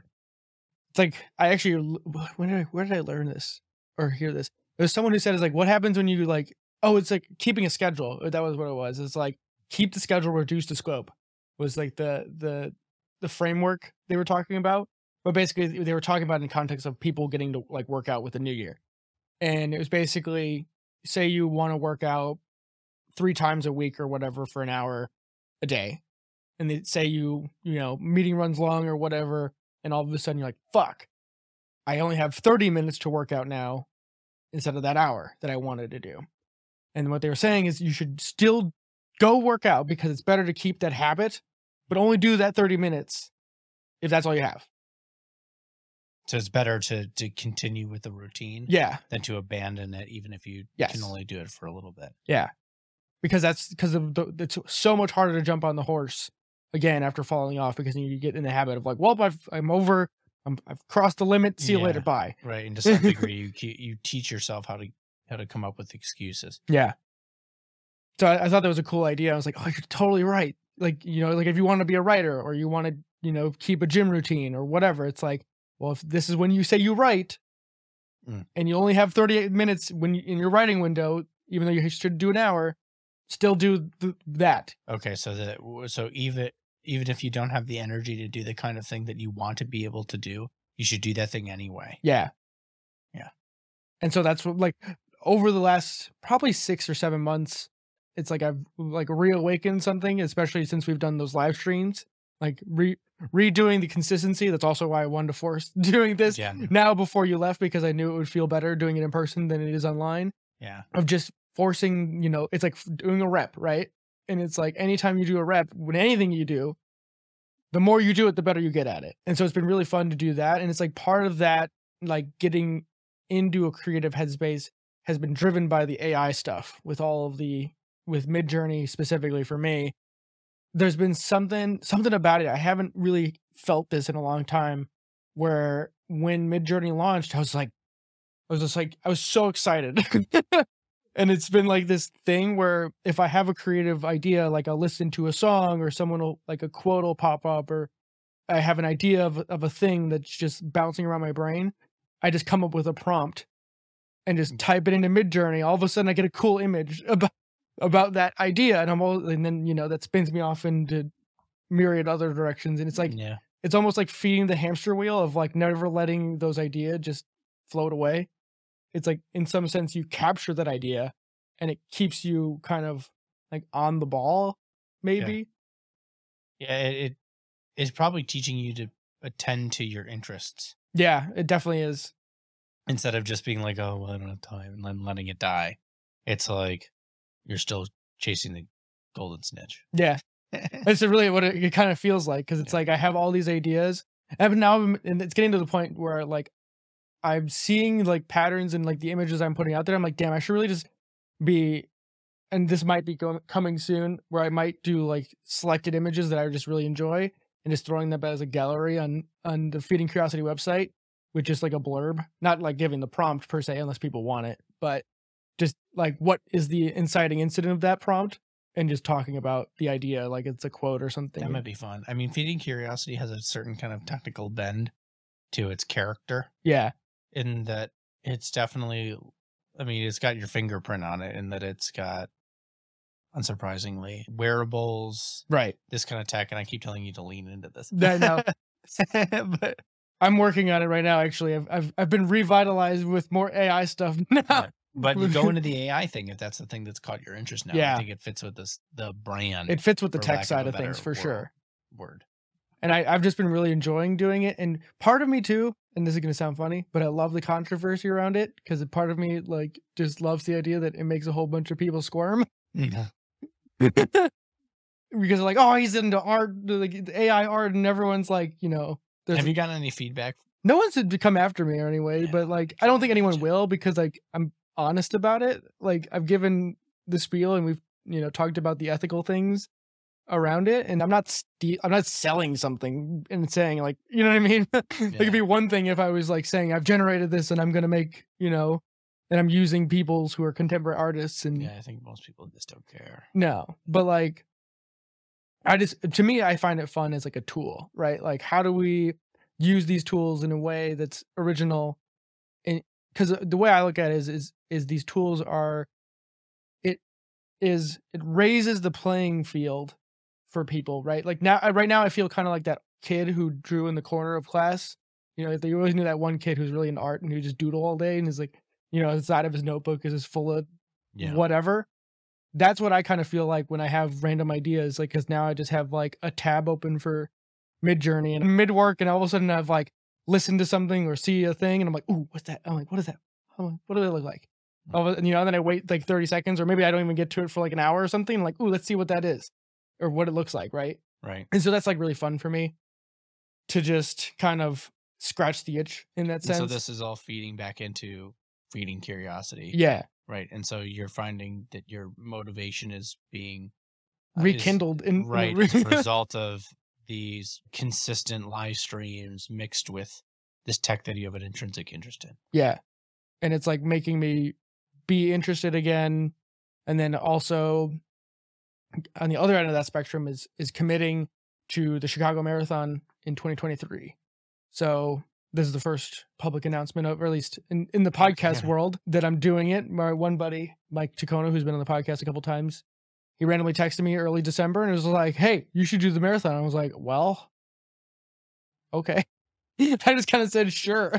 It's like I actually when did I, where did I learn this or hear this? There's someone who said it's like what happens when you like oh it's like keeping a schedule. Uh, that was what it was. It's like keep the schedule, reduce the scope. Was like the the the framework they were talking about. But basically they were talking about in context of people getting to like work out with the new year. And it was basically say you want to work out three times a week or whatever for an hour a day. And they say you, you know, meeting runs long or whatever, and all of a sudden you're like, fuck, I only have 30 minutes to work out now instead of that hour that I wanted to do. And what they were saying is you should still go work out because it's better to keep that habit, but only do that 30 minutes if that's all you have. So it's better to, to continue with the routine Yeah. than to abandon it, even if you Yes. can only do it for a little bit. Yeah. Because that's because of the, it's so much harder to jump on the horse again after falling off because you get in the habit of like, well, I've, I'm over, I'm, I've crossed the limit. See you later. Bye. Right. And to some degree, you, you teach yourself how to, how to come up with excuses. Yeah. So I, I thought that was a cool idea. I was like, oh, you're totally right. Like, you know, like if you want to be a writer or you want to, you know, keep a gym routine or whatever, it's like, well, if this is when you say you write Mm. and you only have 38 minutes when you, in your writing window, even though you should do an hour, still do th- that. Okay. So that, so even, even if you don't have the energy to do the kind of thing that you want to be able to do, you should do that thing anyway. Yeah. Yeah. And so that's what, like, over the last probably six or seven months, it's like I've like reawakened something, especially since we've done those live streams, like re redoing the consistency. That's also why I wanted to force doing this Yeah. now before you left because I knew it would feel better doing it in person than it is online. Yeah. Of just forcing, you know, it's like doing a rep, right? And it's like anytime you do a rep, when anything you do, the more you do it, the better you get at it. And so it's been really fun to do that. And it's like part of that, like getting into a creative headspace has been driven by the AI stuff with all of the with Midjourney specifically for me. There's been something something about it. I haven't really felt this in a long time where when Midjourney launched, I was like I was just like I was so excited. and it's been like this thing where if I have a creative idea, like I'll listen to a song or someone will like a quote will pop up or I have an idea of of a thing that's just bouncing around my brain. I just come up with a prompt and just mm. type it into Midjourney. All of a sudden, I get a cool image about about that idea, and I'm all, and then you know that spins me off into myriad other directions. And it's like yeah. it's almost like feeding the hamster wheel of like never letting those ideas just float away. It's like in some sense you capture that idea, and it keeps you kind of like on the ball, maybe. Yeah. It, it, it's probably teaching you to attend to your interests Yeah, it definitely is. instead of just being like, oh, well, I don't have time and then letting it die. It's like you're still chasing the golden snitch. Yeah, That's really what it, it kind of feels like because it's Yeah. like I have all these ideas, and now I'm, and it's getting to the point where like I'm seeing like patterns and like the images I'm putting out there. I'm like, damn, I should really just be, and this might be going coming soon, where I might do like selected images that I just really enjoy and just throwing them as a gallery on on the Feeding Curiosity website with just like a blurb, not like giving the prompt per se, unless people want it, but just like what is the inciting incident of that prompt and just talking about the idea like it's a quote or something. That might be fun. I mean, feeding curiosity has a certain kind of technical bend to its character Yeah. in that it's definitely I mean, it's got your fingerprint on it in that it's got unsurprisingly wearables, Right. this kind of tech, and I keep telling you to lean into this. I know. but I'm working on it right now. Actually, I've I've, I've been revitalized with more AI stuff now. Right. But you go into the AI thing if that's the thing that's caught your interest now. Yeah. I think it fits with this the brand It fits with the tech lack of side of things for word. sure. word. And I, I've just been really enjoying doing it. And part of me too, and this is gonna sound funny, but I love the controversy around it because part of me like just loves the idea that it makes a whole bunch of people squirm. because like, oh, he's into art, like AI art, and everyone's like, you know, there's Have you gotten any feedback? no one's to come after me or anyway, Yeah, but like I don't think anyone will because like I'm honest about it. Like I've given the spiel and we've you know talked about the ethical things around it, and I'm not I'm not selling something and saying like you know what I mean. it could be one thing if I was like saying I've generated this and I'm gonna make you know, and I'm using people's who are contemporary artists and Yeah, I think most people just don't care. no, but like, I just to me, I find it fun as like a tool, right? Like, how do we use these tools in a way that's original? Because uh, the way I look at it is, is is these tools are, it is it raises the playing field for people, right? Like now, right now, I feel kind of like that kid who drew in the corner of class. You know, they always knew that one kid who's really into art and who just doodle all day and is like, you know, the side of his notebook is just full of Yeah. whatever. That's what I kind of feel like when I have random ideas, like because now I just have like a tab open for Midjourney and mid work, and all of a sudden I've like listened to something or see a thing, and I'm like, ooh, what's that? I'm like, what is that? I'm like, what do they look like? A- and you know, then I wait like 30 seconds, or maybe I don't even get to it for like an hour or something. I'm like, ooh, let's see what that is, or what it looks like, right? Right. And so that's like really fun for me to just kind of scratch the itch in that And sense. so this is all feeding back into feeding curiosity. yeah, Right. And so you're finding that your motivation is being uh, rekindled in in right as a result of these consistent live streams mixed with this tech that you have an intrinsic interest in. Yeah. And it's like making me be interested again. And then also on the other end of that spectrum is is committing to the Chicago Marathon in 2023. So this is the first public announcement of, or at least in, in the podcast Yeah. world, that I'm doing it. My one buddy, Mike Chacona, who's been on the podcast a couple times, he randomly texted me early December and was like, "Hey, you should do the marathon." I was like, "Well, okay." I just kind of said, "Sure."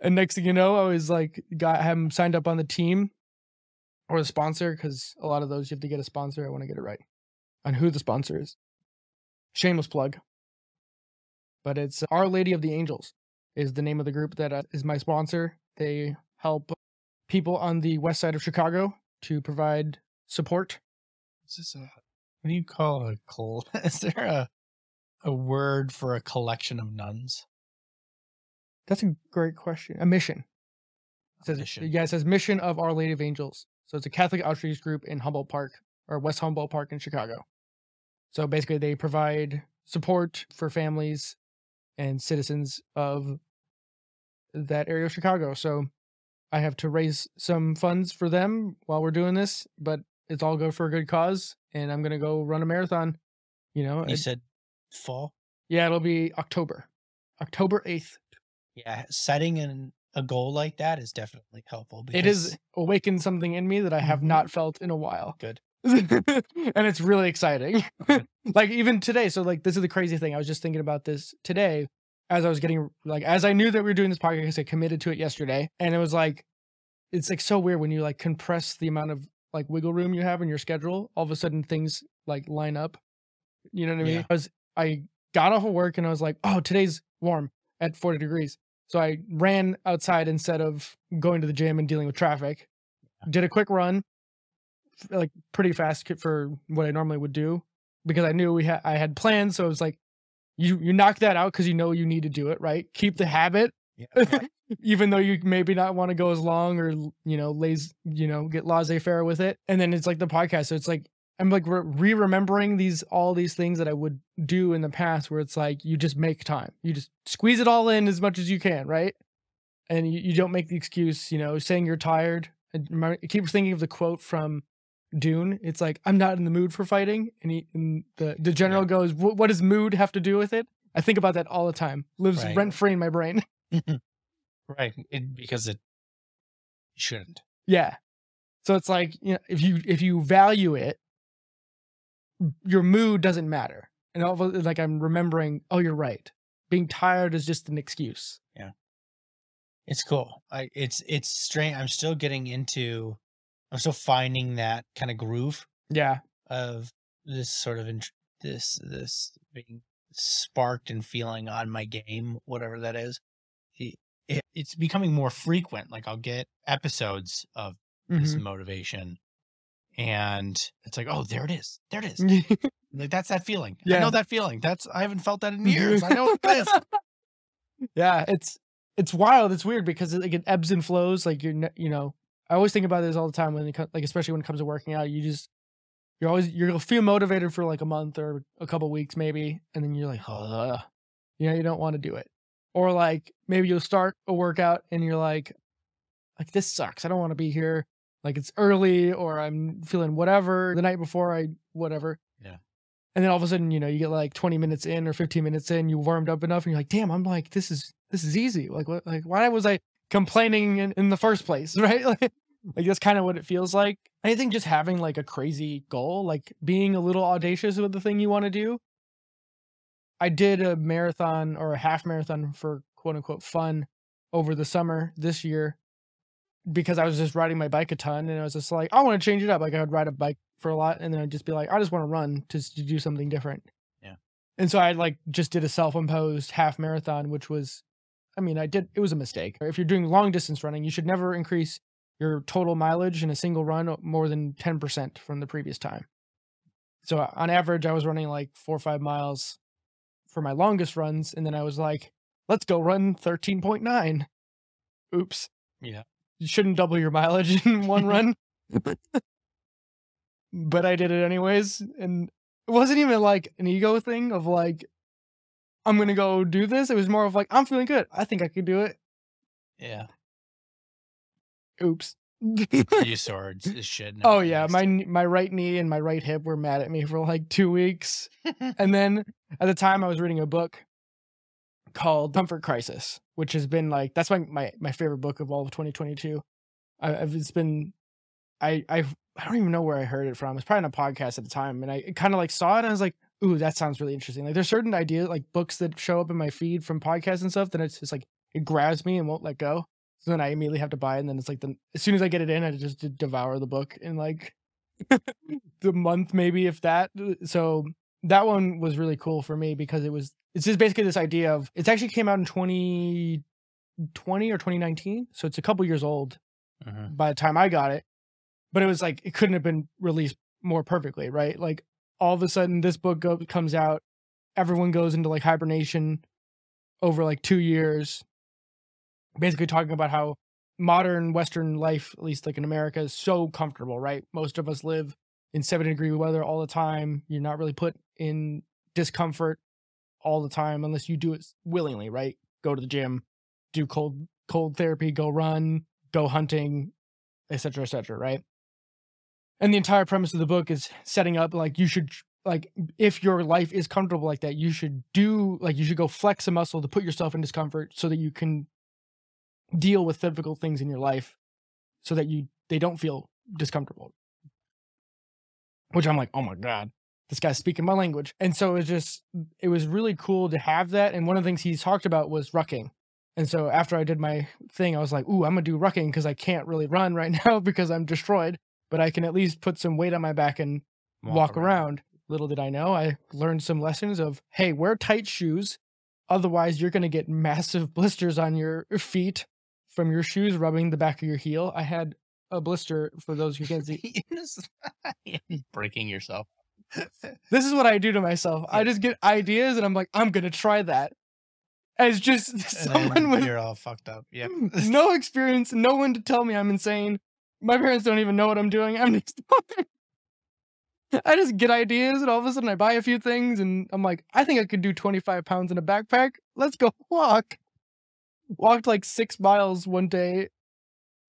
And next thing you know, I was like, got him signed up on the team or the sponsor because a lot of those you have to get a sponsor. I want to get it right on who the sponsor is. Shameless plug, but it's Our Lady of the Angels is the name of the group that uh, my sponsor. They help people on the west side of Chicago to provide support. Is this a what do you call a col is there a a word for a collection of nuns? That's a great question. A mission. It says, mission. Yeah, it says Mission of Our Lady of Angels. So it's a Catholic outreach group in Humboldt Park or West Humboldt Park in Chicago. So basically, they provide support for families and citizens of that area of Chicago. So I have to raise some funds for them while we're doing this, but it's all go for a good cause. And I'm going to go run a marathon. You know, You it- said fall? yeah, it'll be October, October 8th. Yeah, setting an, a goal like that is definitely helpful. it is awakened something in me that I have Mhm. not felt in a while. Good. and it's really exciting. like even today, so like this is the crazy thing. I was just thinking about this today as I was getting like as I knew that we were doing this podcast, I committed to it yesterday. And it was like it's like so weird when you like compress the amount of like wiggle room you have in your schedule, all of a sudden things like line up. You know what I mean? Yeah. I was I got off of work and I was like, oh, today's warm at 40 degrees. So I ran outside instead of going to the gym and dealing with traffic. Did a quick run, like pretty fast for what I normally would do because I knew we had I had plans. So it was like you you knock that out because you know you need to do it, right? Keep the habit, Yeah. even though you maybe not want to go as long or you know lays you know get laissez faire with it. And then it's like the podcast, so it's like I'm like re remembering these all these things that I would do in the past, where it's like you just make time, you just squeeze it all in as much as you can, right? And you, you don't make the excuse, you know, saying you're tired. And remember, I keep thinking of the quote from Dune. It's like I'm not in the mood for fighting, and, he, and the the general Yeah. goes, "What what does mood have to do with it?" I think about that all the time. Lives Right. rent free in my brain. right. It, because it shouldn't. Yeah. So it's like, you know, if you if you value it, your mood doesn't matter. And all of a- like I'm remembering, oh, you're right. Being tired is just an excuse. Yeah. It's cool. I it's it's strange. I'm still getting into. I'm still finding that kind of groove Yeah. of this sort of int- this this being sparked and feeling on my game, whatever that is. It, it, it's becoming more frequent. Like I'll get episodes of this Mhm. motivation, and it's like, oh, there it is, there it is. Mm-hmm. Like that's that feeling. I know that feeling. That's I haven't felt that in years. I know what it is. yeah, it's it's wild. It's weird because it, like it ebbs and flows. Like you're, you know, I always think about this all the time when it co- like especially when it comes to working out. You just you're always you'll feel motivated for like a month or a couple weeks maybe, and then you're like, oh, you know, you don't want to do it. Or like maybe you'll start a workout and you're like, like this sucks. I don't want to be here. Like it's early or I'm feeling whatever the night before I whatever. Yeah. And then all of a sudden, you know, you get like 20 minutes in or 15 minutes in, you warmed up enough and you're like, damn, I'm like, this is this is easy. Like what like why was I complaining in, in the first place? Right? Like, like that's kind of what it feels like. I think just having like a crazy goal, like being a little audacious with the thing you want to do. I did a marathon or a half marathon for quote unquote fun over the summer this year because I was just riding my bike a ton and I was just like, I want to change it up. Like I would ride a bike for a lot and then I'd just be like, I just want to run to, to do something different. Yeah. And so I like just did a self-imposed half marathon, which was, I mean, I did, it was a mistake. If you're doing long distance running, you should never increase your total mileage in a single run more than 10% from the previous time. So on average, I was running like four or five miles for my longest runs. And then I was like, let's go run 13.9. Oops. Yeah. You shouldn't double your mileage in one run. but I did it anyways. And it wasn't even like an ego thing of like, I'm going to go do this. It was more of like, I'm feeling good. I think I could do it. Yeah. Oops. You swords this shit. Oh yeah, my my right knee and my right hip were mad at me for like two weeks, and then at the time I was reading a book called Comfort Crisis, which has been like that's my my, my favorite book of all of 2022. I, I've it's been I I I don't even know where I heard it from. It's probably on a podcast at the time, and I kind of like saw it and I was like, ooh, that sounds really interesting. Like there's certain ideas like books that show up in my feed from podcasts and stuff that it's just like it grabs me and won't let go. So then I immediately have to buy it, and then it's like the as soon as I get it in, I just devour the book in like the month, maybe if that. So that one was really cool for me because it was it's just basically this idea of it's actually came out in 2020 or 2019, so it's a couple years old Mhm. by the time I got it. But it was like it couldn't have been released more perfectly, right? Like all of a sudden this book go- comes out, everyone goes into like hibernation over like 2 years. Basically talking about how modern western life, at least like in America, is so comfortable, right? Most of us live in 70 degree weather all the time. You're not really put in discomfort all the time unless you do it willingly, right? Go to the gym, do cold cold therapy, go run, go hunting, etc., etc., right? And the entire premise of the book is setting up like you should like if your life is comfortable like that, you should do like you should go flex a muscle to put yourself in discomfort so that you can deal with difficult things in your life so that you they don't feel discomfortable. Which I'm like, "Oh my god, this guy's speaking my language." And so it's just it was really cool to have that and one of the things he's talked about was rucking. And so after I did my thing, I was like, "Ooh, I'm going to do rucking because I can't really run right now because I'm destroyed, but I can at least put some weight on my back and walk, around. Little did I know, I learned some lessons of, hey, wear tight shoes. Otherwise, you're going to get massive blisters on your feet from your shoes rubbing the back of your heel. I had a blister for those who can't see. breaking yourself. This is what I do to myself. I just get ideas and I'm like, I'm going to try that. As just And someone with you're all fucked up. Yep. Mm, no experience, no one to tell me I'm insane. My parents don't even know what I'm doing. I'm just I just get ideas and all of a sudden I buy a few things and I'm like, I think I could do 25 pounds in a backpack. Let's go walk. Walked like six miles one day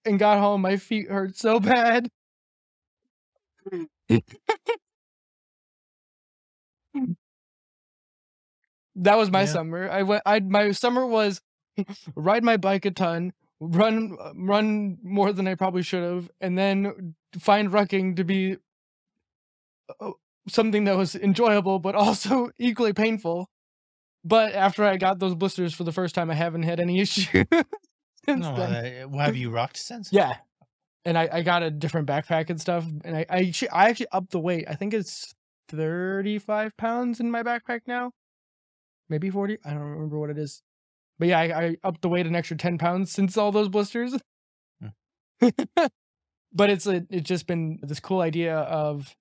and got home. My feet hurt so bad. That was my Yeah. summer. I went. I my summer was ride my bike a ton, run run more than I probably should have, and then find rucking to be uh, something that was enjoyable but also equally painful. But after I got those blisters for the first time, I haven't had any issue since No, uh, have you rucked since? Yeah. And I, I got a different backpack and stuff. And I, I, actu- I actually upped the weight. I think it's 35 pounds in my backpack now. Maybe 40. I don't remember what it is. But yeah, I, I upped the weight an extra 10 pounds since all those blisters. but it's a, it's just been this cool idea of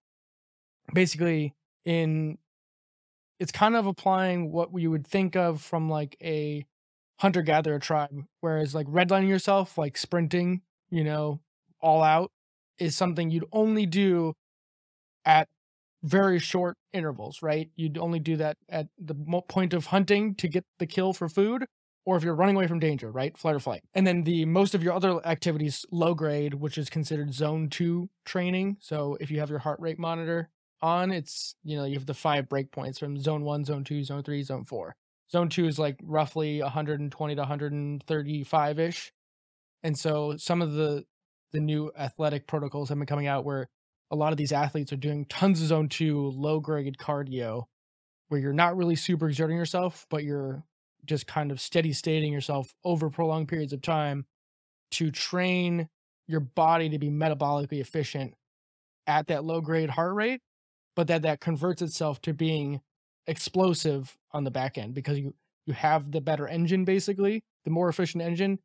basically in it's kind of applying what you would think of from like a hunter gatherer tribe whereas like redlining yourself like sprinting you know all out is something you'd only do at very short intervals right? You'd only do that at the point of hunting to get the kill for food or if you're running away from danger right? Flight or flight. And then the most of your other activities low grade which is considered zone 2 training. So if you have your heart rate monitor on it's you know you have the five breakpoints from zone 1 zone 2 zone 3 zone 4 zone 2 is like roughly 120 to 135 ish and so some of the the new athletic protocols have been coming out where a lot of these athletes are doing tons of zone 2 low grade cardio where you're not really super exerting yourself but you're just kind of steady stating yourself over prolonged periods of time to train your body to be metabolically efficient at that low grade heart rate but that that converts itself to being explosive on the back end because you you have the better engine basically the more efficient engine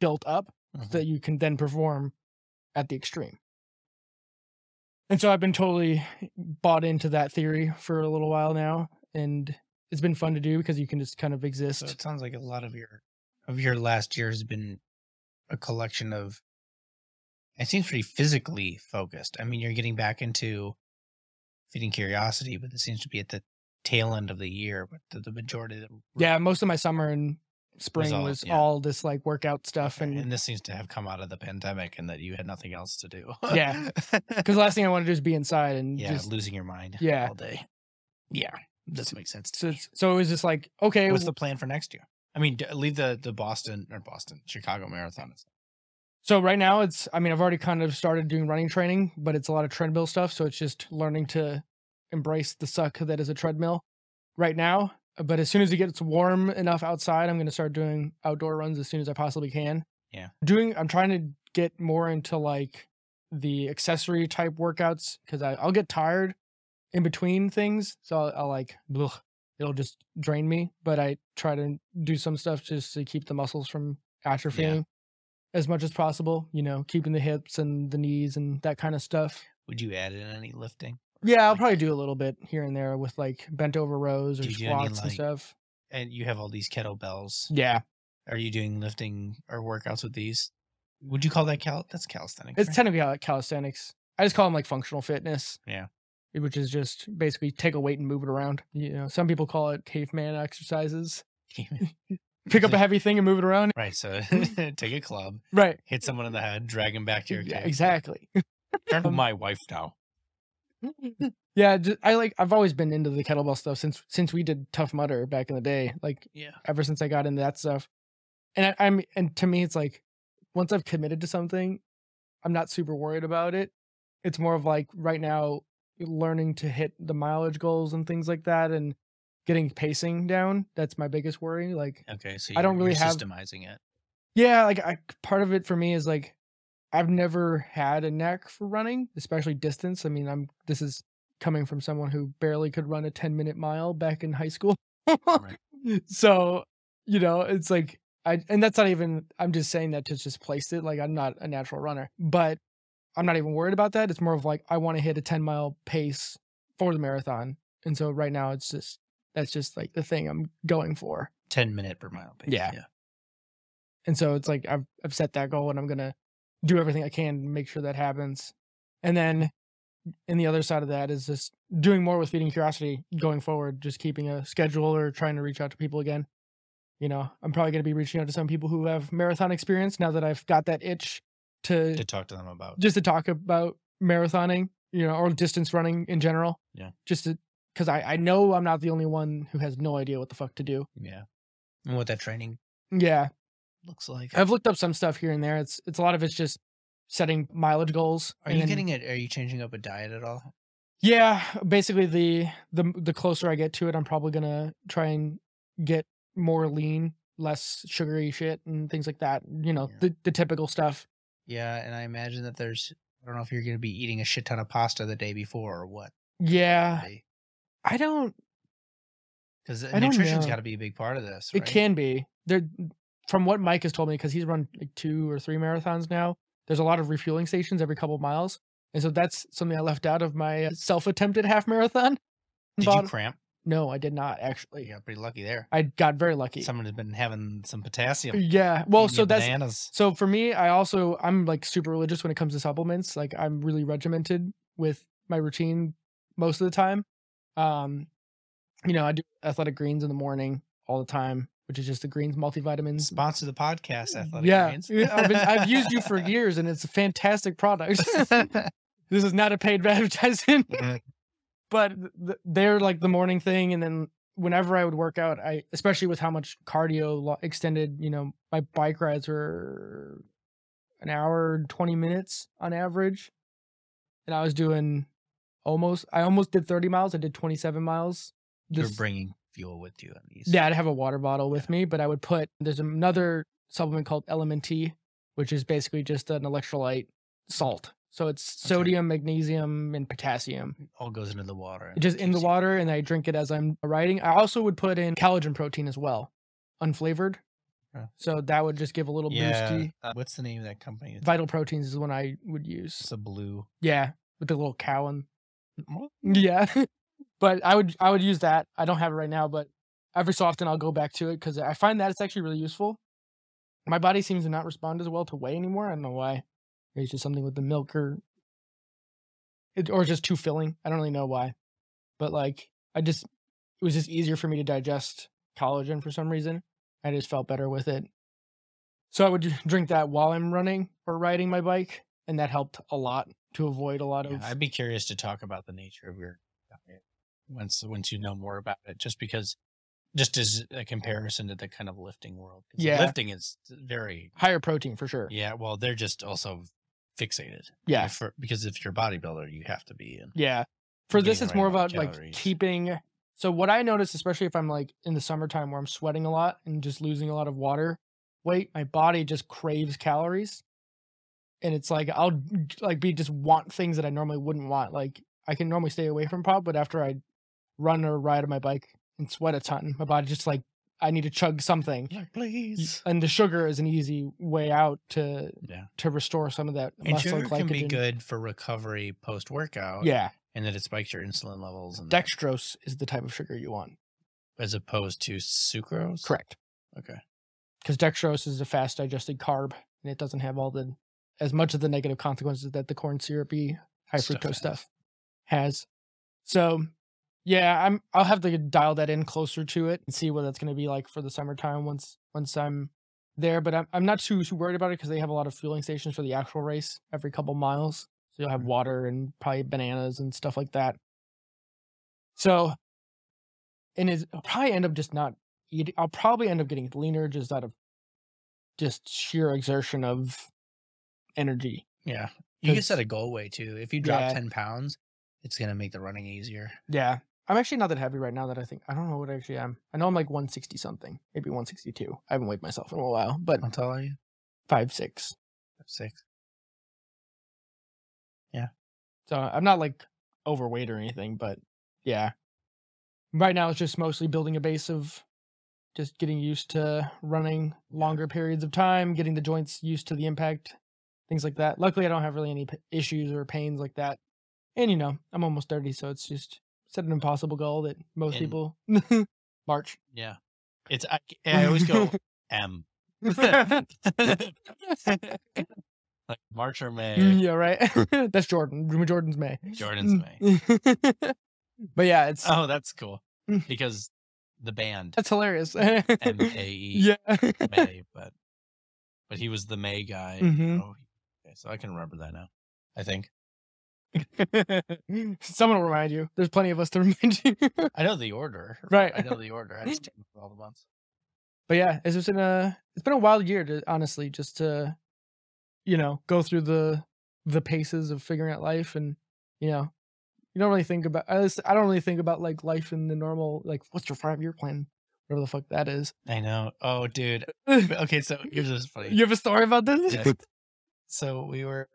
built up so Mhm. that you can then perform at the extreme and so i've been totally bought into that theory for a little while now and it's been fun to do because you can just kind of exist So it sounds like a lot of your of your last year has been a collection of. It seems pretty physically focused. I mean, you're getting back into feeding curiosity, but it seems to be at the tail end of the year. But the, the majority of the yeah most of my summer and spring all- was yeah. all this like workout stuff and, and this seems to have come out of the pandemic, and that you had nothing else to do. Yeah. because the last thing i want to do is be inside and yeah, just losing your mind. Yeah. all day. Yeah, does make sense. So so it was just like okay What's the plan for next year? I mean, leave the the Boston or Boston Chicago Marathon. So right now it's I mean I've already kind of started doing running training, but it's a lot of treadmill stuff, so it's just learning to embrace the suck that is a treadmill right now. But as soon as it gets warm enough outside, I'm going to start doing outdoor runs as soon as I possibly can. Yeah. Doing I'm trying to get more into like the accessory type workouts cuz I I'll get tired in between things, so I'll, I'll like blech, it'll just drain me, but I try to do some stuff just to keep the muscles from atrophying as much as possible, you know, keeping the hips and the knees and that kind of stuff. Would you add in any lifting? Yeah, I'll Like- probably do a little bit here and there with like bent over rows or Do you any, squats and stuff. And you have all these kettlebells. Yeah, Are you doing lifting or workouts with these? Would you call that cal? That's calisthenics. it's right? technically like uh, calisthenics. I just call them like functional fitness. Yeah. Eh, which is just basically take a weight and move it around. You know, some people call it caveman exercises. Pick up a heavy thing and move it around. right. So take a club, Right. hit someone in the head, drag him back to your Yeah, cave. exactly. Turn to Um, my wife now. yeah, I like. I've always been into the kettlebell stuff since since we did Tough Mudder back in the day. Like Yeah. ever since I got into that stuff. And I, I'm and to me, it's like once I've committed to something, I'm not super worried about it. It's more of like right now, learning to hit the mileage goals and things like that, and getting pacing down. That's my biggest worry. Like, Okay. So I don't really have- systemizing it. yeah, like I, part of it for me is like I've never had a knack for running, especially distance. I mean, I'm this is coming from someone who barely could run a 10 minute mile back in high school. Right. So, you know, it's like I and that's not even I'm just saying that to just place it. Like I'm not a natural runner, but I'm not even worried about that. It's more of like I want to hit a 10 mile pace for the marathon. And so right now it's just that's just like the thing I'm going for. Ten minute per mile pace. Yeah. Yeah. And so it's like I've I've set that goal and I'm gonna do everything I can to make sure that happens. And then and the other side of that is just doing more with feeding curiosity going forward, just keeping a schedule or trying to reach out to people again. You know, I'm probably gonna be reaching out to some people who have marathon experience now that I've got that itch to To talk to them about. just to talk about marathoning, you know, or distance running in general. Yeah. Just to because I, I know I'm not the only one who has no idea what the fuck to do. Yeah. And what that training Yeah, looks like. I've looked up some stuff here and there. It's it's a lot of it's just setting mileage goals. Are you then- getting it? Are you changing up a diet at all? Yeah, basically the the the closer I get to it, I'm probably gonna try and get more lean, less sugary shit and things like that. You know, Yeah. the the typical stuff. Yeah, and I imagine that there's. I don't know if you're going to be eating a shit ton of pasta the day before or what. Yeah, I don't. Because nutrition's got to be a big part of this. It can be there. From what Mike has told me, because he's run like two or three marathons now. There's a lot of refueling stations every couple miles, and so that's something I left out of my uh, self-attempted half marathon. Did Bought- you cramp? No, I did not actually. You got pretty lucky there. I got very lucky. Someone has been having some potassium. Yeah. Well, so that's bananas. So for me, I also I'm like super religious when it comes to supplements. Like I'm really regimented with my routine most of the time. Um, you know, I do athletic greens in the morning all the time, which is just the greens multivitamins. sponsor the podcast. Athletic yeah, Greens. I've, been, I've used you for years, and it's a fantastic product. this is not a paid advertisement, but th- th- they're like the morning thing, and then whenever I would work out, I especially with how much cardio extended, you know, my bike rides were an hour and 20 minutes on average. And I was doing almost I almost did 30 miles. I did 27 miles. You're bringing fuel with you on these. yeah, I'd have a water bottle with me, but I would put there's another supplement called Element T, which is basically just an electrolyte salt. So it's Okay. sodium, magnesium, and potassium. all goes into the water. Just in the water, and I drink it as I'm riding. I also would put in collagen protein as well, unflavored. So that would just give a little Yeah. boosty. uh, what's the name of that company? Vital proteins is the one I would it's use. a blue. Yeah, with the little cow and yeah. but I would I would use that. I don't have it right now, but every so often I'll go back to it because I find that it's actually really useful. My body seems to not respond as well to whey anymore. I don't know why. Maybe it's just something with the milk or it, or just too filling. I don't really know why. But like I just it was just easier for me to digest collagen for some reason. I just felt better with it. So I would drink that while I'm running or riding my bike, and that helped a lot to avoid a lot Yeah, of I'd be curious to talk about the nature of your diet once once you know more about it. Just because, just as a comparison to the kind of lifting world. Yeah. lifting is very higher protein for sure. yeah. Well, they're just also fixated. Yeah. For, because if you're a bodybuilder, you have to be. in. Yeah. For this, it's more about of like keeping. So what I notice, especially if I'm like in the summertime where I'm sweating a lot and just losing a lot of water weight, my body just craves calories, and it's like I'll like be just want things that I normally wouldn't want. Like I can normally stay away from pop, but after I run or ride on my bike and sweat a ton, my body just like I need to chug something. like, please. And the sugar is an easy way out to Yeah. to restore some of that And muscle sugar can be good for recovery post workout. Yeah, And that it spikes your insulin levels and dextrose is the type of sugar you want. as opposed to sucrose. Correct. Okay. because dextrose is a fast digested carb and it doesn't have all the as much of the negative consequences that the corn syrupy high Stuff fructose stuff has. So yeah, I'm I'll have to dial that in closer to it and see what that's going to be like for the summertime once once I'm there. But I'm I'm not too too worried about it because they have a lot of fueling stations for the actual race every couple miles. So you'll have Mhm. water and probably bananas and stuff like that. So, and it's, I'll probably end up just not eating. I'll probably end up getting leaner just out of just sheer exertion of energy. Yeah. You can set a goal weight too. If you drop Yeah. 10 pounds, it's going to make the running easier. Yeah. I'm actually not that heavy right now that I think. I don't know what I actually am. I know I'm like 160 something, maybe 162. I haven't weighed myself in a while, but How tall are you? five six. Six. Yeah. So I'm not like overweight or anything, but yeah. Right now it's just mostly building a base of just getting used to running longer periods of time, getting the joints used to the impact, things like that. Luckily, I don't have really any p- issues or pains like that. And you know, I'm almost 30, so it's just set an impossible goal that most And- people March. Yeah. It's, I, I always go M. like March or May. yeah, right. That's Jordan. Jordan's May. Jordan's May. but yeah, it's Oh, that's cool. Because the band, that's hilarious. M A E, yeah. May, but but he was the May guy. Mhm. Oh, okay, so I can remember that now. I think. Someone will remind you. There's plenty of us to remind you. I know the order. Right. I know the order. I just all the months. but yeah, it's just been a it's been a wild year to honestly just to you know go through the the paces of figuring out life and you know you don't really think about least I don't really think about like life in the normal like what's your five year plan whatever the fuck that is. I know. Oh, dude. Okay, so here's what's funny. You have a story about this? Yes. So we were,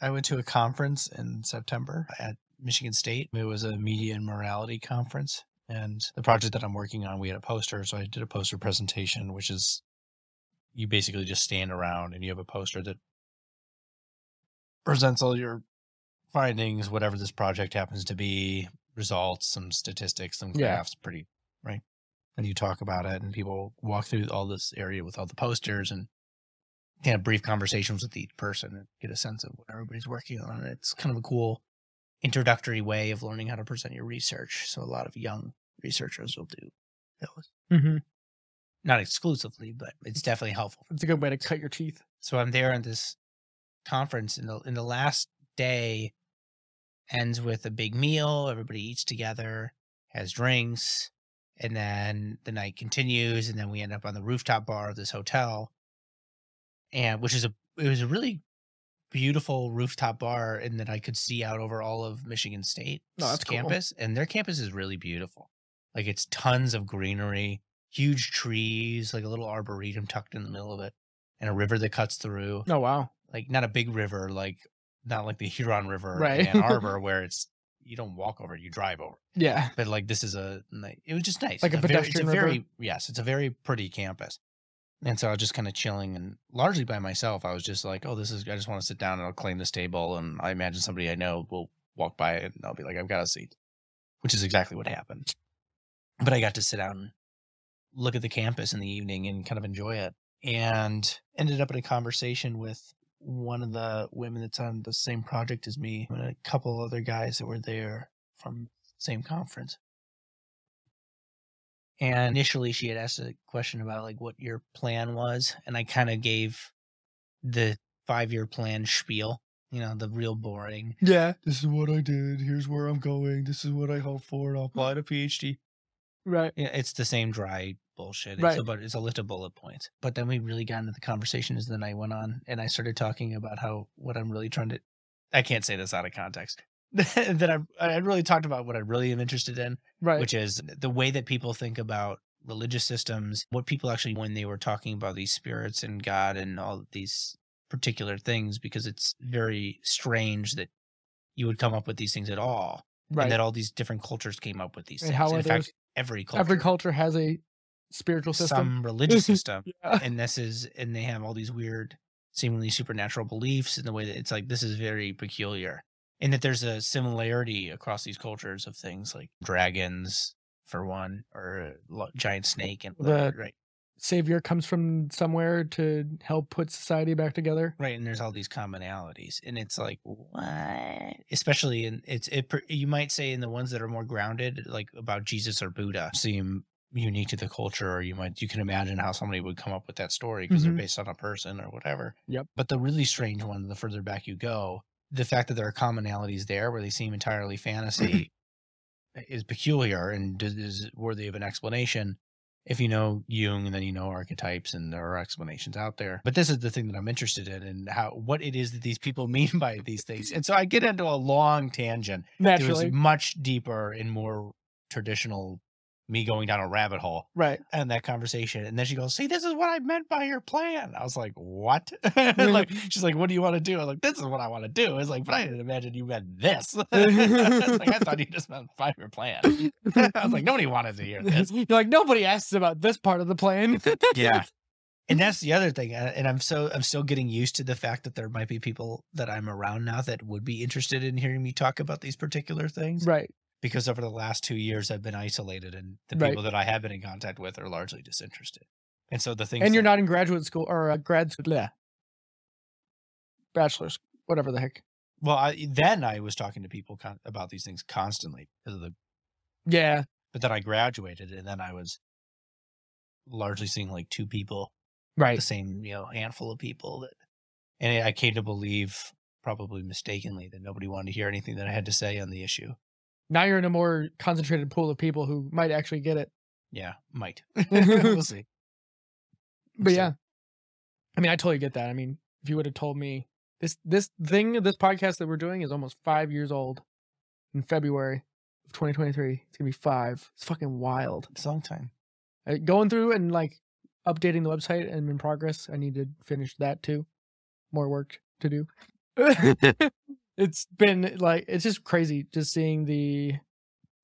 I went to a conference in September at Michigan State. It was a media and morality conference. And the project that I'm working on, we had a poster. So I did a poster presentation, which is you basically just stand around and you have a poster that presents all your findings, whatever this project happens to be, results, some statistics, some Yeah. graphs, pretty, right? And you talk about it, and people walk through all this area with all the posters and kind of brief conversations with each person and get a sense of what everybody's working on. It's kind of a cool introductory way of learning how to present your research. So a lot of young researchers will do those. Mm-hmm. Not exclusively, but it's definitely helpful. It's a good way to cut your teeth. So I'm there at this conference and the in the last day ends with a big meal, everybody eats together, has drinks, and then the night continues and then we end up on the rooftop bar of this hotel. And which is a it was a really beautiful rooftop bar and that I could see out over all of Michigan State Oh, that's cool. campus and their campus is really beautiful. Like it's tons of greenery, huge trees, like a little arboretum tucked in the middle of it, and a river that cuts through. Oh wow. Like not a big river, like not like the Huron River Right. Ann Arbor, where it's you don't walk over, it, you drive over. Yeah. But like this is a, it was just nice. Like It's a very, pedestrian it's a river? very, yes, it's a very pretty campus. And so I was just kind of chilling and largely by myself. I was just like, oh, this is, I just want to sit down and I'll claim this table. And I imagine somebody I know will walk by and I'll be like, I've got a seat, which is exactly what happened. But I got to sit down and look at the campus in the evening and kind of enjoy it. And ended up in a conversation with one of the women that's on the same project as me and a couple other guys that were there from the same conference. And initially she had asked a question about like what your plan was. And I kind of gave the five year plan spiel, you know, the real boring. Yeah. This is what I did. Here's where I'm going. This is what I hope for. And I'll apply to PhD. Right. Yeah, it's the same dry bullshit. It's Right. about it's a list of bullet points. But then we really got into the conversation as the night went on, and I started talking about how what I'm really trying to. I can't say this out of context. that I I really talked about what I really am interested in, Right. which is the way that people think about religious systems. What people actually when they were talking about these spirits and God and all these particular things, because it's very strange that you would come up with these things at all, right. and that all these different cultures came up with these And things. how In fact, every culture Every culture has a spiritual system. some religious system Yeah. and this is and they have all these weird seemingly supernatural beliefs in the way that it's like this is very peculiar and that there's a similarity across these cultures of things like dragons for one or giant snake and The- right Savior comes from somewhere to help put society back together. right and there's all these commonalities and it's like what especially in it's it you might say in the ones that are more grounded like about jesus or buddha seem unique to the culture or you might you can imagine how somebody would come up with that story because Mhm. they're based on a person or whatever Yep. but the really strange one the further back you go the fact that there are commonalities there where they seem entirely fantasy mm-hmm. is peculiar and is- worthy of an explanation if you know Jung and then you know archetypes and there are explanations out there. But this is the thing that I'm interested in and how what it is that these people mean by these things. And so I get into a long tangent. It was Naturally. much deeper and more traditional me going down a rabbit hole Right. and that conversation. And then she goes, See, this is what I meant by your plan. I was like, What? like she's like, What do you want to do? I'm like, This is what I want to do. It's like, but I didn't imagine you meant this. Like I thought you just meant five year plan. I was like, nobody wanted to hear this. You're like nobody asks about this part of the plan. yeah and that's the other thing uh, and i'm so i'm still getting used to the fact that there might be people that i'm around now that would be interested in hearing me talk about these particular things right. Because over the last two years i've been isolated and the Right. people that i have been in contact with are largely disinterested and so the things And you're that- not in graduate school or uh, grad school. Bleh. Bachelor's, whatever the heck. well I, then i was talking to people con- about these things constantly because of the Yeah. but then i graduated and then i was largely seeing like two people Right. the same you know handful of people that and i came to believe probably mistakenly that nobody wanted to hear anything that I had to say on the issue. Now you're in a more concentrated pool of people who might actually get it. Yeah, might. we'll see. But So- yeah, I mean, I totally get that. I mean, if you would have told me this this thing, this podcast that we're doing is almost five years old in February of 2023. It's gonna be five. It's fucking wild. It's a long time. Uh, going through and like updating the website and in progress. I need to finish that too. More work to do. it's been like it's just crazy just seeing the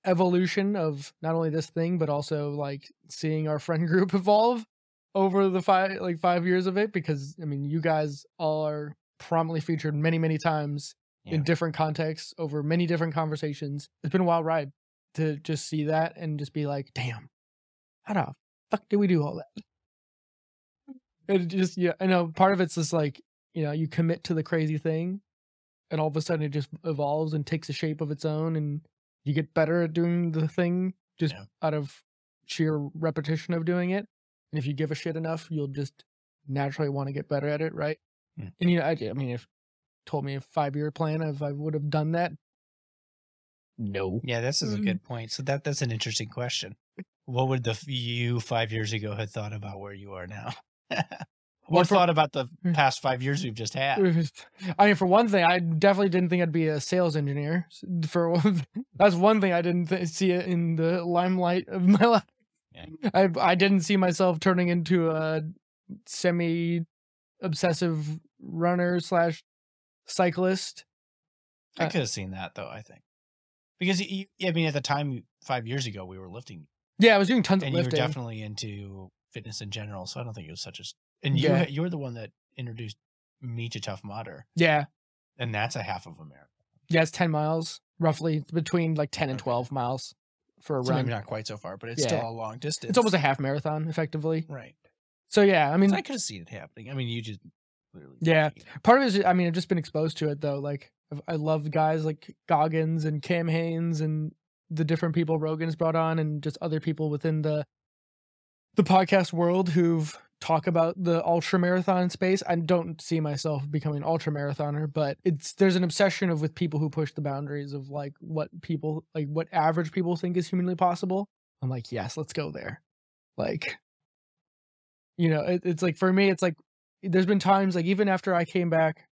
evolution of not only this thing but also like seeing our friend group evolve over the five like five years of it because I mean you guys all are prominently featured many many times Yeah. in different contexts over many different conversations. It's been a wild ride to just see that and just be like, damn, how the fuck did we do all that? It just yeah, I know part of it's just like, you know, you commit to the crazy thing and all of a sudden it just evolves and takes a shape of its own and you get better at doing the thing just Yeah. out of sheer repetition of doing it. And if you give a shit enough, you'll just naturally want to get better at it, right? Hmm. And you know, I, I mean, if told me a five year plan, if I would have done that, no. Yeah, this is a Mm. good point. So that that's an interesting question. What would the you five years ago had thought about where you are now? What for- thought about the Mm. past five years we've just had? I mean, for one thing, I definitely didn't think I'd be a sales engineer. For that's one thing I didn't th- see it in the limelight of my life. Yeah. I I didn't see myself turning into a semi obsessive runner slash cyclist. I Uh, could have seen that though. I think because you, I mean, at the time five years ago, we were lifting, Yeah, I was doing tons and of you were definitely into fitness in general. So I don't think it was such a. And you Yeah. you were the one that introduced me to Tough Mudder, yeah, and that's a half of a marathon. yeah, it's ten miles roughly. Between like ten and Okay. twelve miles for a So run. maybe not quite so far, but it's Yeah. still a long distance. It's almost a half marathon, effectively. right. So yeah, I mean, I could have seen it happening. I mean, you just literally Yeah. part of it is I mean I've just been exposed to it though. Like I love guys like Goggins and Cam Hanes and the different people Rogan's brought on and just other people within the the podcast world who've talk about the ultra marathon space. I don't see myself becoming an ultra marathoner, but it's there's an obsession of with people who push the boundaries of like what people like what average people think is humanly possible. I'm like, yes, let's go there. Like, you know, it, it's like for me, it's like there's been times like even after I came back,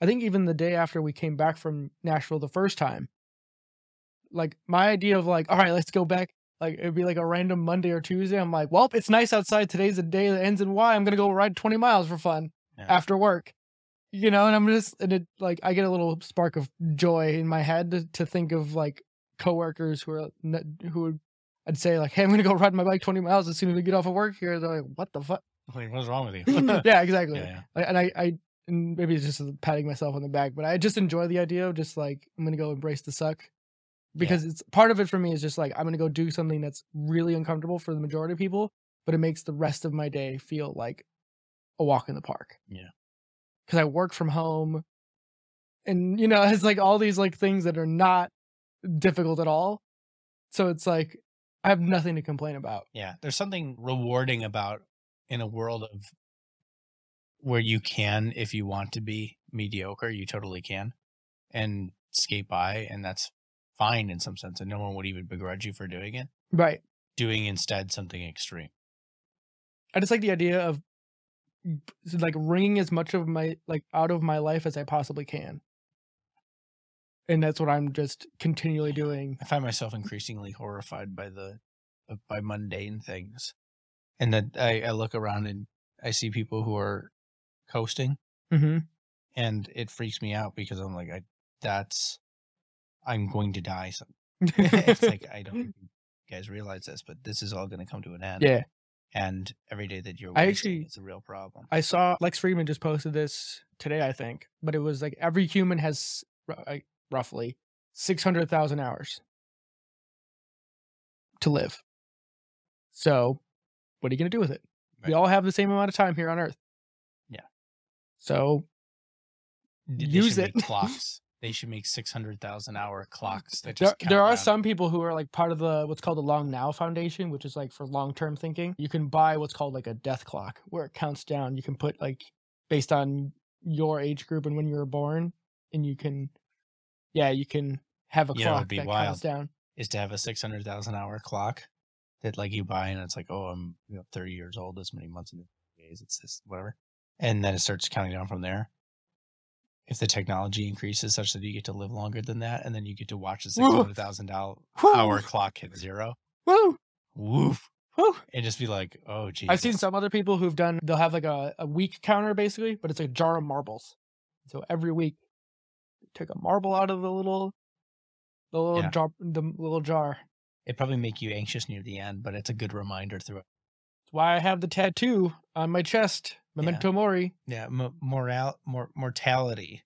I think even the day after we came back from Nashville the first time, like my idea of like, all right, let's go back. Like it'd be like a random Monday or Tuesday. I'm like, well, it's nice outside. Today's the day that ends in Y. I'm gonna go ride 20 miles for fun Yeah. after work. You know, and I'm just and it like I get a little spark of joy in my head to, to think of like coworkers who are who would I'd say like, hey, I'm gonna go ride my bike 20 miles as soon as we get off of work here. They're like, what the fuck? Like, what's wrong with you? yeah, exactly. yeah, Like, and I, I, and maybe it's just patting myself on the back, but I just enjoy the idea of just like I'm gonna go embrace the suck, because it's part of it for me is just like I'm gonna go do something that's really uncomfortable for the majority of people, but it makes the rest of my day feel like a walk in the park. Yeah. because I work from home, and you know it's like all these like things that are not difficult at all, so it's like I have nothing to complain about. Yeah, there's something rewarding about in a world of where you can, if you want to be mediocre, you totally can, and skate by, and that's fine in some sense, and no one would even begrudge you for doing it. Right. Doing instead something extreme. I just like the idea of like wringing as much of my like out of my life as I possibly can. And that's what I'm just continually doing. I find myself increasingly horrified by the uh, by mundane things, and that I, I look around and I see people who are coasting, Mm-hmm. and it freaks me out because I'm like, I that's I'm going to die. Some it's like I don't you guys realize this, but this is all going to come to an end. yeah. and every day that you're I actually- is a real problem. I saw Lex Fridman just posted this today, I think, but it was like every human has like, roughly 600,000 hours to live. So, what are you going to do with it? We all have the same amount of time here on Earth. Yeah. So, They use it. clocks. They should make six hundred thousand hour clocks that there, just count there are some people who are like part of the what's called the long now foundation which is like for long term thinking you can buy what's called like a death clock where it counts down you can put like based on your age group and when you were born and you can, yeah, you can have a You know, clock be that wild. counts down. is to have a six hundred thousand hour clock that like you buy and it's like, oh, I'm you know, thirty years old. This many months and days. It's this whatever, and then it starts counting down from there. If the technology increases such that you get to live longer than that, and then you get to watch the six hundred thousand hour clock hit zero, Woo! woof, Woo! and just be like, oh, geez. I've seen some other people who've done. They'll have like a, a week counter basically, but it's a jar of marbles. So every week, take a marble out of the little, the little Yeah. jar, the little jar. It probably make you anxious near the end, but it's a good reminder throughout. That's why I have the tattoo on my chest, memento mori. Yeah, mo- moral, mor- mortality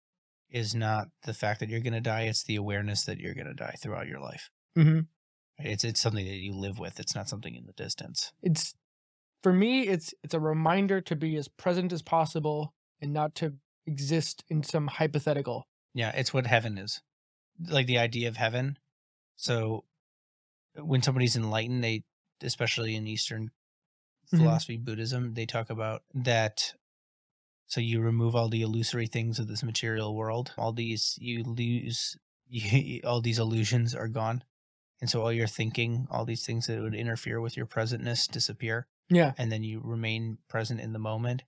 is not the fact that you're going to die; it's the awareness that you're going to die throughout your life. Mm-hmm. It's it's something that you live with. It's not something in the distance. It's for me. It's it's a reminder to be as present as possible and not to exist in some hypothetical. Yeah, it's what heaven is. Like the idea of heaven. So when somebody's enlightened, they especially in Eastern Mhm. philosophy, Buddhism, they talk about that so you remove all the illusory things of this material world. All these you lose you, all these illusions are gone. And so all your thinking, all these things that would interfere with your presentness disappear. Yeah. and then you remain present in the moment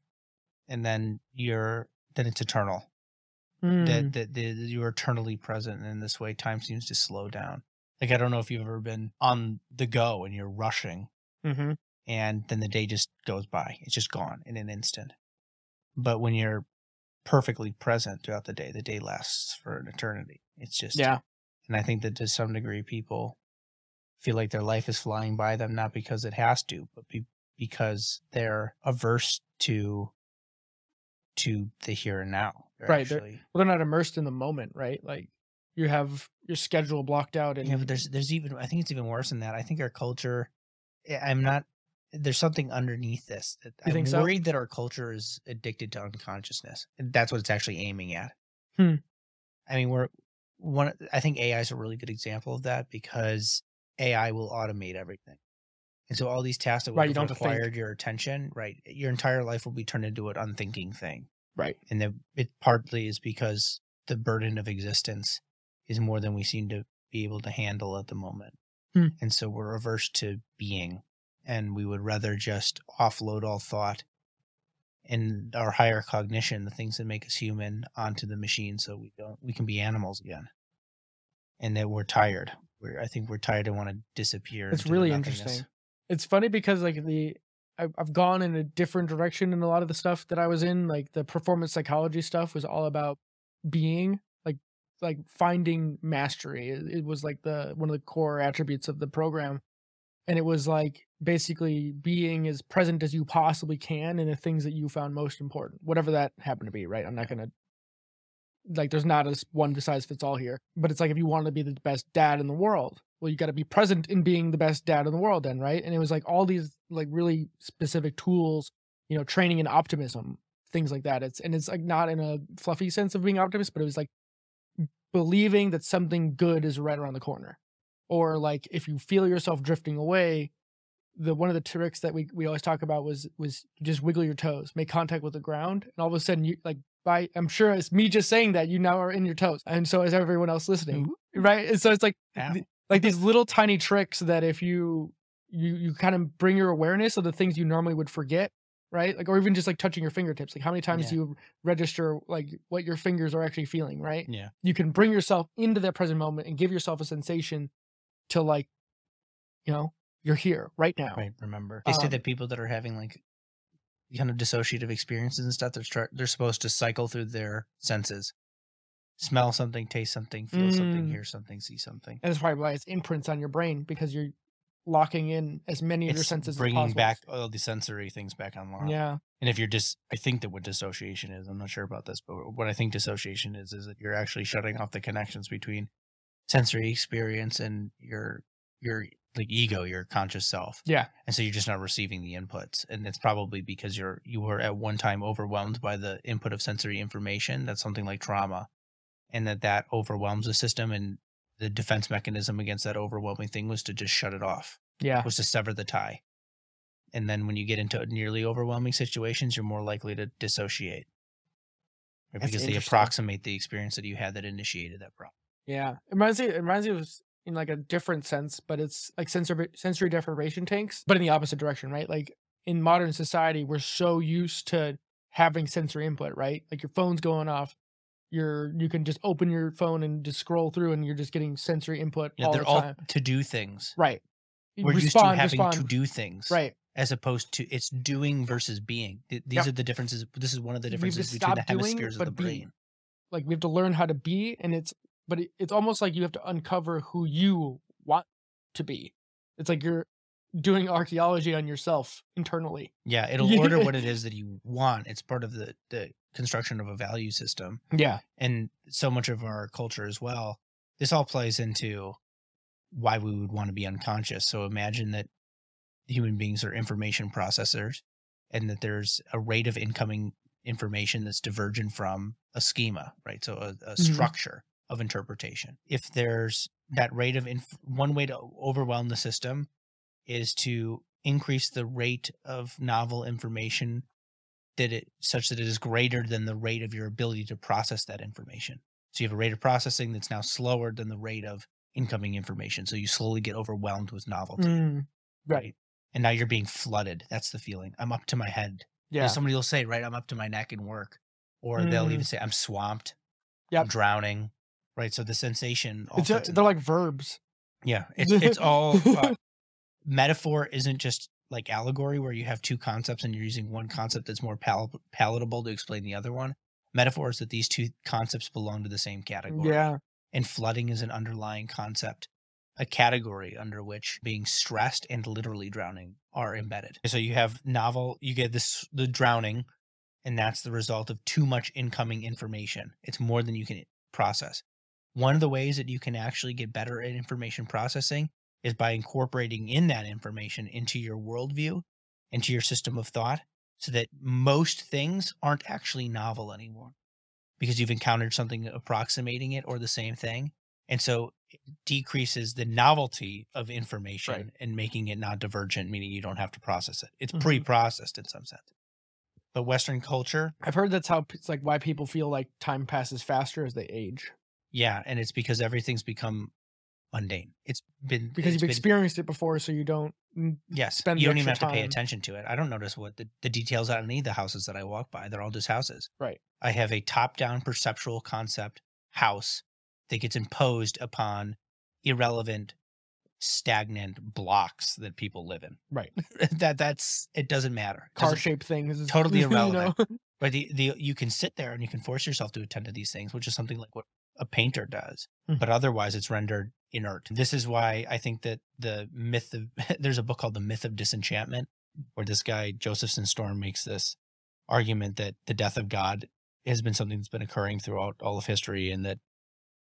and then you're then it's eternal Mm. that, that, that you're eternally present and in this way time seems to slow down like i don't know if you've ever been on the go and you're rushing Mm-hmm. And then the day just goes by. It's just gone in an instant. But when you're perfectly present throughout the day the day lasts for an eternity. It's just Yeah. and i think that to some degree people feel like their life is flying by them not because it has to but be, because they're averse to to the here and now. They're Right, they're- Well, they're not immersed in the moment, right? Like you have your schedule blocked out, and yeah but there's there's even i think it's even worse than that. I think our culture i'm not there's something underneath this that You i'm think so? worried that our culture is addicted to unconsciousness that's what it's actually aiming at Hmm. i mean we're one i think ai is a really good example of that because ai will automate everything and so all these tasks that would Right, you don't required your attention right your entire life will be turned into an unthinking thing right. and that it partly is because the burden of existence is more than we seem to be able to handle at the moment Hmm. and so we're averse to being and we would rather just offload all thought and our higher cognition the things that make us human onto the machine so we don't we can be animals again and that we're tired we're i think we're tired and want to disappear It's really interesting. It's funny because like the I've, I've gone in a different direction in a lot of the stuff that I was in. Like the performance psychology stuff was all about being like like finding mastery. It, it was like the one of the core attributes of the program, and it was like basically being as present as you possibly can in the things that you found most important, whatever that happened to be. Right? I'm not gonna like there's not a one size fits all here, but it's like if you want to be the best dad in the world, well, you got to be present in being the best dad in the world, then, right? And it was like all these like really specific tools, you know, training in optimism, things like that. It's and it's like not in a fluffy sense of being optimist, but it was like believing that something good is right around the corner, or like if you feel yourself drifting away. The one of the tricks that we, we always talk about was was just wiggle your toes, make contact with the ground, and all of a sudden you like by I'm sure it's me just saying that you now are in your toes, and so is everyone else listening, right? And so it's like th- like these little tiny tricks that if you you you kind of bring your awareness of the things you normally would forget, right? Like or even just like touching your fingertips. Like how many times Yeah. do you register like what your fingers are actually feeling, right? yeah You can bring yourself into that present moment and give yourself a sensation to like, you know, you're here right now. Right. Remember, they say Um, that people that are having like kind of dissociative experiences and stuff, they're start, they're supposed to cycle through their senses, smell something, taste something, feel something, Mm. hear something, see something. And that's probably why it's imprints on your brain because you're locking in as many of your senses bringing as back all the sensory things back online. Yeah. And if you're just I think that what dissociation is, I'm not sure about this, but what I think dissociation is, is that you're actually shutting off the connections between sensory experience and your your like ego, your conscious self. Yeah. and so you're just not receiving the inputs and it's probably because you're you were at one time overwhelmed by the input of sensory information that's something like trauma and that that overwhelms the system and the defense mechanism against that overwhelming thing was to just shut it off Yeah. was to sever the tie and then when you get into nearly overwhelming situations you're more likely to dissociate right? Because they approximate the experience that you had that initiated that problem. Yeah, it reminds me. It reminds me of s- in like a different sense, but it's like sensory sensory deprivation tanks, but in the opposite direction, right? Like in modern society, we're so used to having sensory input, right? Like your phone's going off, you're you can just open your phone and just scroll through, and you're just getting sensory input Yeah, all they're the all time. to do things. right. We're used to having respond. to do things, Right. As opposed to it's doing versus being. These Yep. are the differences. This is one of the We have to differences between the doing, hemispheres of the but be. brain. Like we have to learn how to be, and it's but it, it's almost like you have to uncover who you want to be. It's like you're doing archaeology on yourself internally. Yeah, it'll order what it is that you want. It's part of the the construction of a value system. Yeah. and so much of our culture as well. This all plays into why we would want to be unconscious. So imagine that human beings are information processors and that there's a rate of incoming information that's divergent from a schema, right? So a, a Mhm. structure of interpretation. If there's that rate of inf- one way to overwhelm the system is to increase the rate of novel information that it such that it is greater than the rate of your ability to process that information. So you have a rate of processing that's now slower than the rate of incoming information. So you slowly get overwhelmed with novelty. Mm, right. And now you're being flooded. That's the feeling. I'm up to my head. Yeah. somebody will say, right, I'm up to my neck in work. Or they'll Mm. even say, I'm swamped. Yep. I'm drowning. Right. So the sensation, all a, they're like verbs. Yeah, it's it's all uh, metaphor. Isn't just like allegory where you have two concepts and you're using one concept that's more pal- palatable to explain the other one. Metaphor is that these two concepts belong to the same category. Yeah. and flooding is an underlying concept, a category under which being stressed and literally drowning are embedded. So you have novel, you get this the drowning, and that's the result of too much incoming information. It's more than you can process. One of the ways that you can actually get better at information processing is by incorporating in that information into your worldview, into your system of thought, so that most things aren't actually novel anymore because you've encountered something approximating it or the same thing. And so it decreases the novelty of information Right. and making it not divergent, meaning you don't have to process it. It's Mhm. pre processed in some sense. But Western culture, I've heard that's how it's like why people feel like time passes faster as they age yeah, and it's because everything's become mundane. It's been because it's you've been- experienced it before, so you don't. Yes, spend you don't even have extra to pay attention to it. I don't notice what the, the details on any of the houses that I walk by. They're all just houses. Right. I have a top-down perceptual concept house that gets imposed upon irrelevant, stagnant blocks that people live in. Right. that that's it doesn't matter. Car Doesn't- shaped things. is- totally you know? irrelevant. But the, the you can sit there and you can force yourself to attend to these things, which is something like what a painter does. Mhm. But otherwise, it's rendered inert. This is why I think that the myth of there's a book called The Myth of Disenchantment, where this guy Josephson Storm makes this argument that the death of God has been something that's been occurring throughout all of history, and that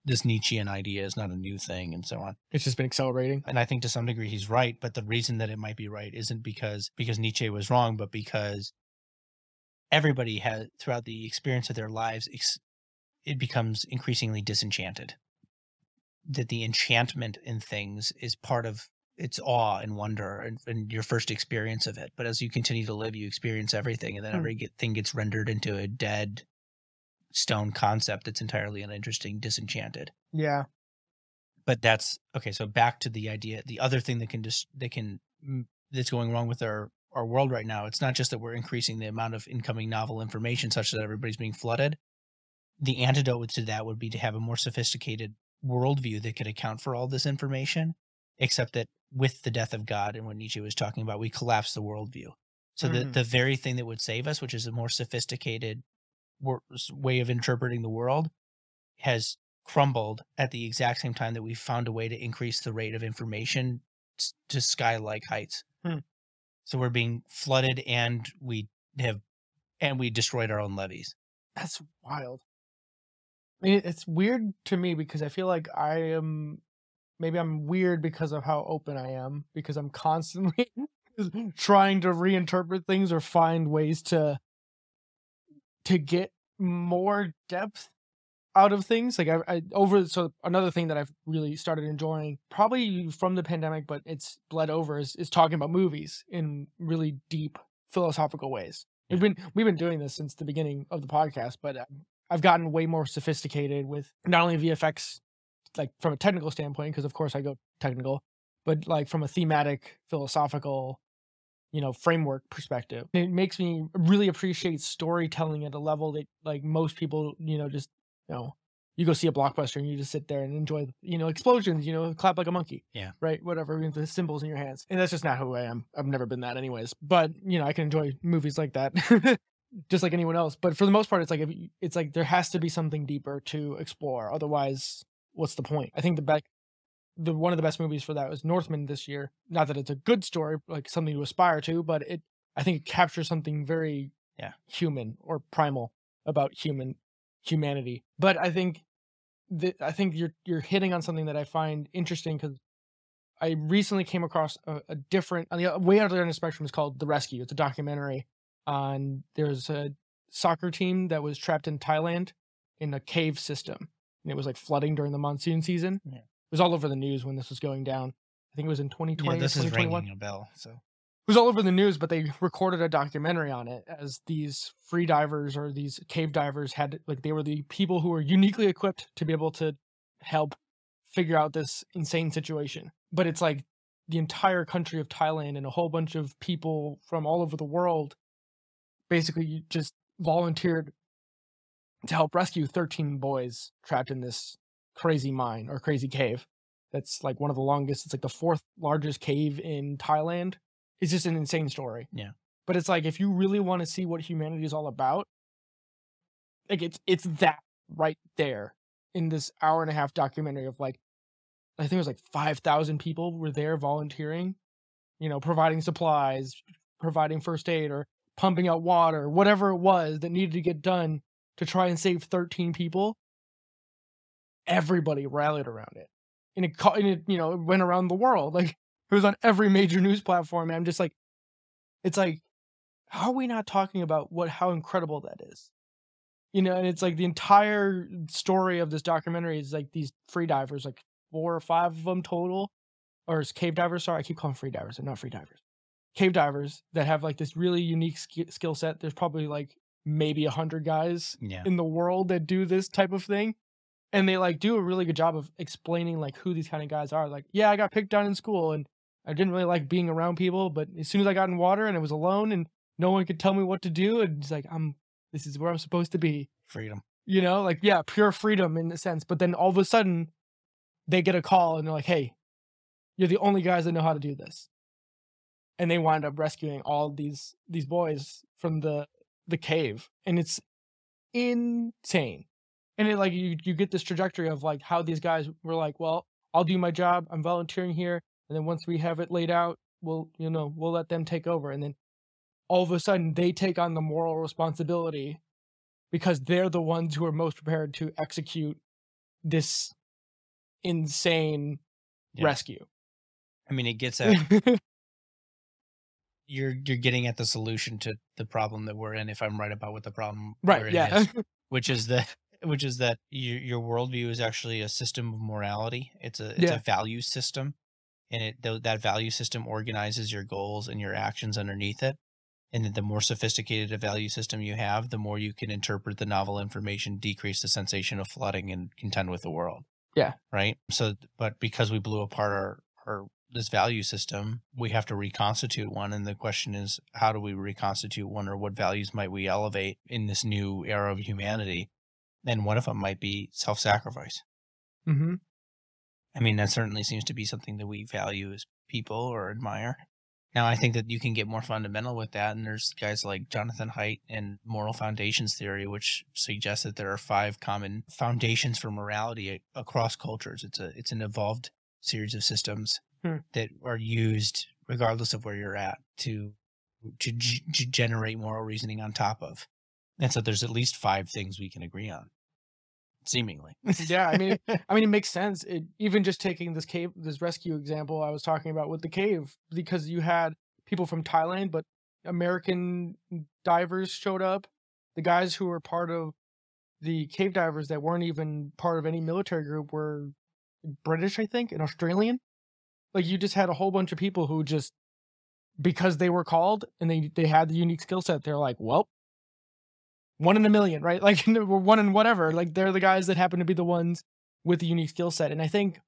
this Nietzschean idea is not a new thing, and so on. It's just been accelerating. And I think to some degree he's right, but the reason that it might be right isn't because because Nietzsche was wrong, but because everybody has throughout the experience of their lives ex- it becomes increasingly disenchanted. That the enchantment in things is part of its awe and wonder and, and your first experience of it. But as you continue to live, you experience everything, and then Hmm. everything gets rendered into a dead stone concept that's entirely uninteresting, disenchanted Yeah. but that's okay so back to the idea the other thing that can just that can mm, that's going wrong with our our world right now it's not just that we're increasing the amount of incoming novel information such that everybody's being flooded the antidote to that would be to have a more sophisticated worldview that could account for all this information except that with the death of god and what nietzsche was talking about we collapse the worldview so the, Mhm. the very thing that would save us which is a more sophisticated wor- way of interpreting the world has crumbled at the exact same time that we found a way to increase the rate of information to sky like heights. Hmm. So we're being flooded and we have and we destroyed our own levees. That's wild. It's weird to me because I feel like I am maybe I'm weird because of how open I am because I'm constantly trying to reinterpret things or find ways to to get more depth out of things like I, I over so another thing that I've really started enjoying probably from the pandemic but it's bled over is, is talking about movies in really deep philosophical ways. We've been we've been doing this since the beginning of the podcast but uh, I've gotten way more sophisticated with not only VFX, like from a technical standpoint, because of course I go technical, but like from a thematic, philosophical, you know, framework perspective. It makes me really appreciate storytelling at a level that like most people, you know, just you know, you go see a blockbuster and you just sit there and enjoy, you know, explosions, you know, clap like a monkey. Yeah. Right. Whatever. with The cymbals in your hands. And that's just not who I am. I've never been that anyways. But, you know, I can enjoy movies like that. just like anyone else. But for the most part, it's like, you, it's like there has to be something deeper to explore. Otherwise, what's the point? I think the back, the one of the best movies for that was Northman this year. Not that it's a good story, like something to aspire to, but it, I think it captures something very Yeah. human or primal about human humanity. But I think that I think you're you're hitting on something that I find interesting because I recently came across a, a different on the way out there on the spectrum is called The Rescue. It's a documentary on there's a soccer team that was trapped in Thailand in a cave system and it was like flooding during the monsoon season. Yeah. It was all over the news when this was going down. I think it was in 2020 Yeah, this is 2021 ringing a bell. So it was all over the news, but they recorded a documentary on it as these free divers or these cave divers had like they were the people who were uniquely equipped to be able to help figure out this insane situation. But it's like the entire country of Thailand and a whole bunch of people from all over the world basically you just volunteered to help rescue 13 boys trapped in this crazy mine or crazy cave. That's like one of the longest. It's like the fourth largest cave in Thailand. It's just an insane story. Yeah. But it's like if you really want to see what humanity is all about, like it's it's that right there in this hour and a half documentary of like I think it was like five thousand people were there volunteering, you know, providing supplies, providing first aid or pumping out water, whatever it was that needed to get done to try and save 13 people. Everybody rallied around it. And it, and it you know, it went around the world. Like it was on every major news platform. And I'm just like, it's like, how are we not talking about what how incredible that is? You know, and it's like the entire story of this documentary is like these free divers, like four or five of them total, or cave divers. Sorry, I keep calling free divers. They're not free divers. Cave divers that have like this really unique sk- skill set. There's probably like maybe a hundred guys yeah, in the world that do this type of thing and they like do a really good job of explaining like who these kind of guys are. Like yeah i got picked on in school and i didn't really like being around people but as soon as i got in water and i was alone and no one could tell me what to do and it's like i'm this is where i'm supposed to be. Freedom. you know? Like yeah pure freedom in a sense but then all of a sudden they get a call and they're like hey you're the only guys that know how to do this and they wind up rescuing all these these boys from the the cave and it's insane. And it like you you get this trajectory of like how these guys were like well i'll do my job. I'm volunteering here and then once we have it laid out we'll you know we'll let them take over. And then all of a sudden they take on the moral responsibility because they're the ones who are most prepared to execute this insane Yeah. rescue. I mean, it gets at you're you're getting at the solution to the problem that we're in. If I'm right about what the problem right yeah is, which is the which is that your your worldview is actually a system of morality. It's a it's Yeah. a value system, and it tho- that value system organizes your goals and your actions underneath it. And then the more sophisticated a value system you have, the more you can interpret the novel information, decrease the sensation of flooding, and contend with the world. Yeah. Right. So, but because we blew apart our our this value system, we have to reconstitute one. And the question is, how do we reconstitute one, or what values might we elevate in this new era of humanity? And one of them might be self-sacrifice. hmm I mean, that certainly seems to be something that we value as people or admire. Now, I think that you can get more fundamental with that, and there's guys like Jonathan Haidt and moral foundations theory, which suggests that there are five common foundations for morality across cultures. It's a it's an evolved series of systems Hmm. that are used regardless of where you're at to to, g- to generate moral reasoning on top of. And so there's at least five things we can agree on, seemingly. yeah i mean I mean, it makes sense. It, even just taking this cave, this rescue example I was talking about with the cave, because you had people from Thailand, but American divers showed up. The guys who were part of the cave divers that weren't even part of any military group were British, I think, and Australian. Like you just had a whole bunch of people who just because they were called and they they had the unique skill set, they're like, well, one in a million, right? Like one in whatever. Like they're the guys that happen to be the ones with the unique skill set. And I think,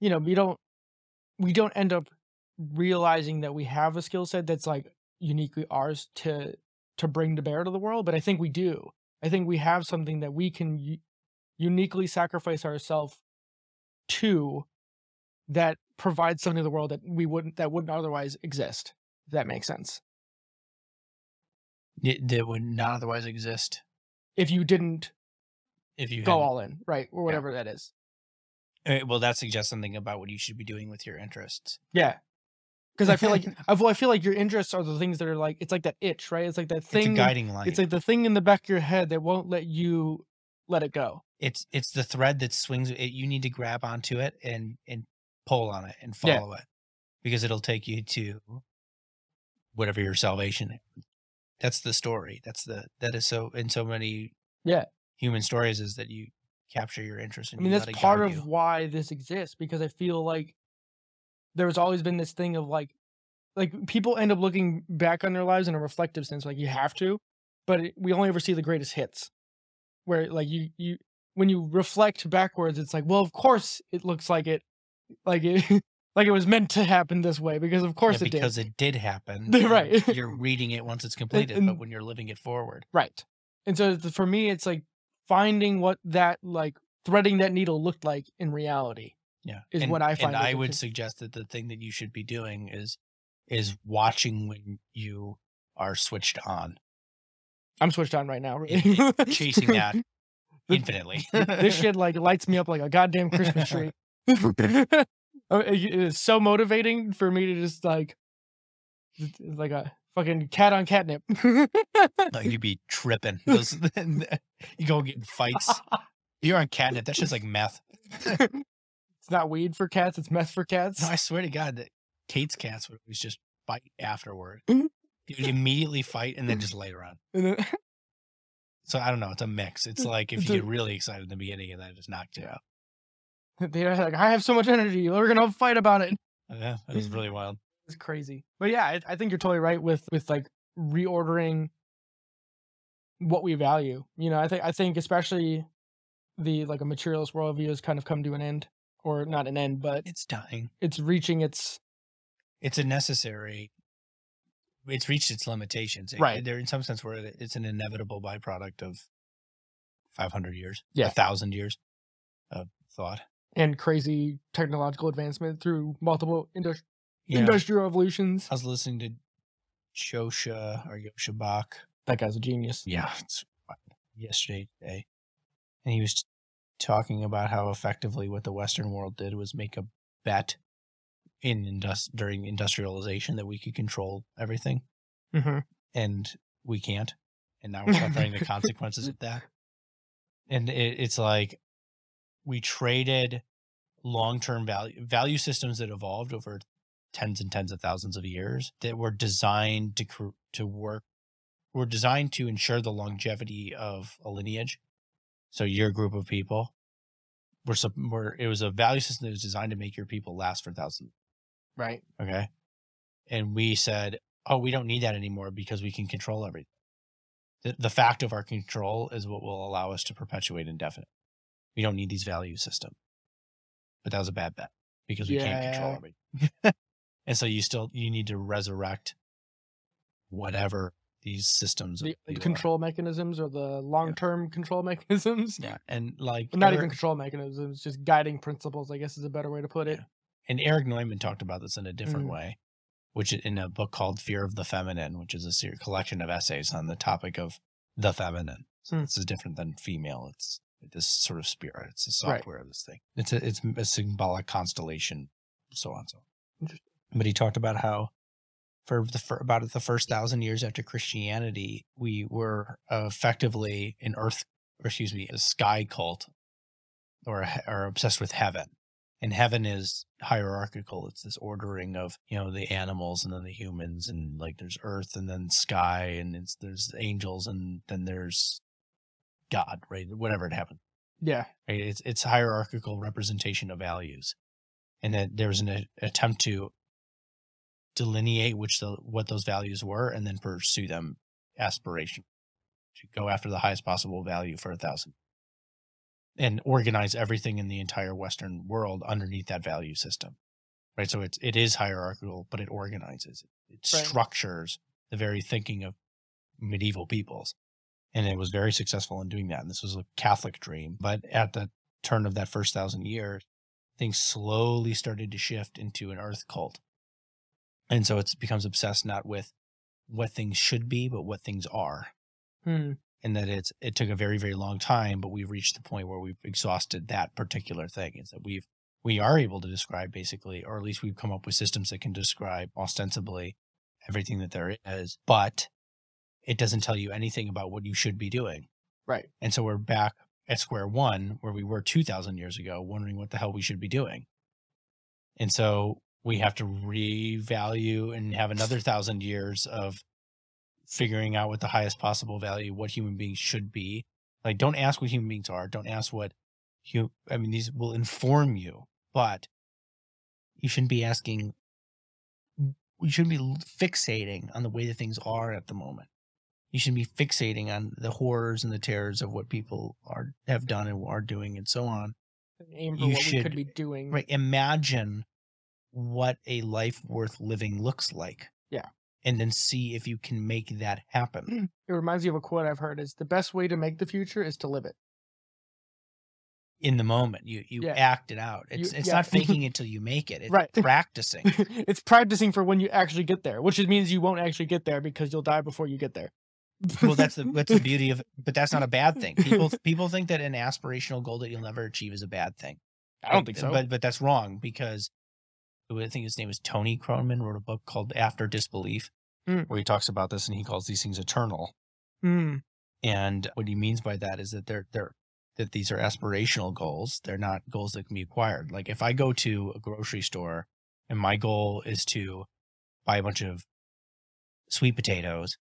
you know, we don't we don't end up realizing that we have a skill set that's like uniquely ours to to bring to bear to the world, but I think we do. I think we have something that we can u- uniquely sacrifice ourselves to that provides something to the world that we wouldn't that wouldn't otherwise exist. If that makes sense. It, that would not otherwise exist If you didn't if you go hadn't- all in, right, or whatever that is. Uh, Well, that suggests something about what you should be doing with your interests. Yeah. Because I feel like I feel, I feel like your interests are the things that are like it's like that itch, right? It's like that It's a thing. guiding light. It's like the thing in the back of your head that won't let you let it go. it's it's the thread that swings it you need to grab onto it and and pull on it and Yeah. follow it because it'll take you to whatever your salvation is. that's the story that's the that is so in so many Yeah. human stories is that you capture your interest I mean, that's part of you. why this exists because I feel like there's always been this thing of like, like people end up looking back on their lives in a reflective sense, like you have to, but it, we only ever see the greatest hits, where like you you when you reflect backwards, it's like, well, of course it looks like it, like it, like it was meant to happen this way because of course Yeah, it because did, it did happen Right. you're reading it once it's completed but and- when you're living it forward right? And so for me, it's like finding what that like threading that needle looked like in reality. yeah Is and, what I find and i would suggest that the thing that you should be doing is is watching when you are switched on I'm switched on right now. It- Really. chasing that infinitely. this shit like lights me up like a goddamn Christmas tree. Oh, it it is so motivating for me to just like, like a fucking cat on catnip. like you'd be tripping. Those, you go get in fights. You're on catnip. That's just like meth. it's not weed for cats; it's meth for cats. No, I swear to God that Kate's cats would always just fight afterward. Mhm. You would immediately fight and then just later on. Then- So I don't know. It's a mix. It's like if It's you get really excited in the beginning and then it just knocks you out. they're like, "I have so much energy. We're gonna fight about it." Yeah, it was really wild. It's crazy. But yeah, I, I think you're totally right with with like reordering what we value. You know, I think I think especially the like a materialist worldview has kind of come to an end, or not an end, but It's dying. it's reaching its It's a necessary. It's reached its limitations. It- Right. There, in some sense, where it's an inevitable byproduct of 500 years, Yeah. a thousand years of thought. And crazy technological advancement through multiple indus- Yeah. industrial revolutions. I was listening to Josha or Yosha Bach. That guy's a genius. Yeah, it's yesterday, today, and he was talking about how effectively what the Western world did was make a bet in indus- during industrialization that we could control everything, hmm and we can't, and now we're suffering the consequences of that. And it, it's like we traded long-term value value systems that evolved over tens and tens of thousands of years that were designed to to work were designed to ensure the longevity of a lineage. So your group of people were, sup- were it was a value system that was designed to make your people last for thousands. Right. okay? And we said oh we don't need that anymore because we can control everything the, the fact of our control is what will allow us to perpetuate indefinite we don't need these value system but that was a bad bet because we can't control everything and so you still you need to resurrect whatever these systems The, the value are. control mechanisms or the long term control mechanisms. yeah and like Not Eric- even control mechanisms, just guiding principles, I guess is a better way to put it. Yeah. and erich neumann talked about this in a different Mm. way which in a book called fear of the feminine which is a collection of essays on the topic of the feminine so Hmm. this is different than female it's this sort of spirit it's a Right. software of this thing. It's a it's a symbolic constellation so on so Interesting. but he talked about how for the for about the first thousand years after christianity we were effectively an earth or excuse me a sky cult or a- or obsessed with heaven. And heaven is hierarchical. It's this ordering of you know the animals and then the humans and like there's earth and then sky and it's there's angels and then there's god right whatever it happened. Yeah. right? It's it's hierarchical representation of values, and that there was an a- attempt to delineate which the what those values were, and then pursue them aspiration, to go after the highest possible value for a thousand and organize everything in the entire Western world underneath that value system. Right. So it's it is hierarchical, but it organizes, it Right. structures the very thinking of medieval peoples. And it was very successful in doing that. And this was a Catholic dream. But at the turn of that first thousand years, things slowly started to shift into an earth cult. And so it becomes obsessed not with what things should be, but what things are Hmm. and that it's it took a very very long time but we've reached the point where we've exhausted that particular thing is that we've we are able to describe basically or at least we've come up with systems that can describe ostensibly everything that there is but it doesn't tell you anything about what you should be doing. Right. and so we're back at square one where we were 2000 years ago wondering what the hell we should be doing. And so we have to revalue and have another thousand years of figuring out what the highest possible value what human beings should be. Like don't ask what human beings are. Don't ask what you, i mean these will inform you but you shouldn't be asking you shouldn't be fixating on the way that things are at the moment you shouldn't be fixating on the horrors and the terrors of what people are have done and are doing and so on Aim for You what we could be doing. right imagine what a life worth living looks like Yeah. and then see if you can make that happen It reminds me of a quote I've heard is the best way to make the future is to live it. in the moment you you Yeah. act it out it's You- it's yeah. not faking it till you make it it's Right. practicing it's practicing for when you actually get there, which means you won't actually get there because you'll die before you get there. Well that's the that's the beauty of but that's not a bad thing people people think that an aspirational goal that you'll never achieve is a bad thing I don't But- think so. But but that's wrong because I think his name is Tony Cronin wrote a book called After Disbelief, Mm. where he talks about this and he calls these things eternal. Hmm. And what he means by that is that they're they're that these are aspirational goals. They're not goals that can be acquired. Like if I go to a grocery store and my goal is to buy a bunch of sweet potatoes,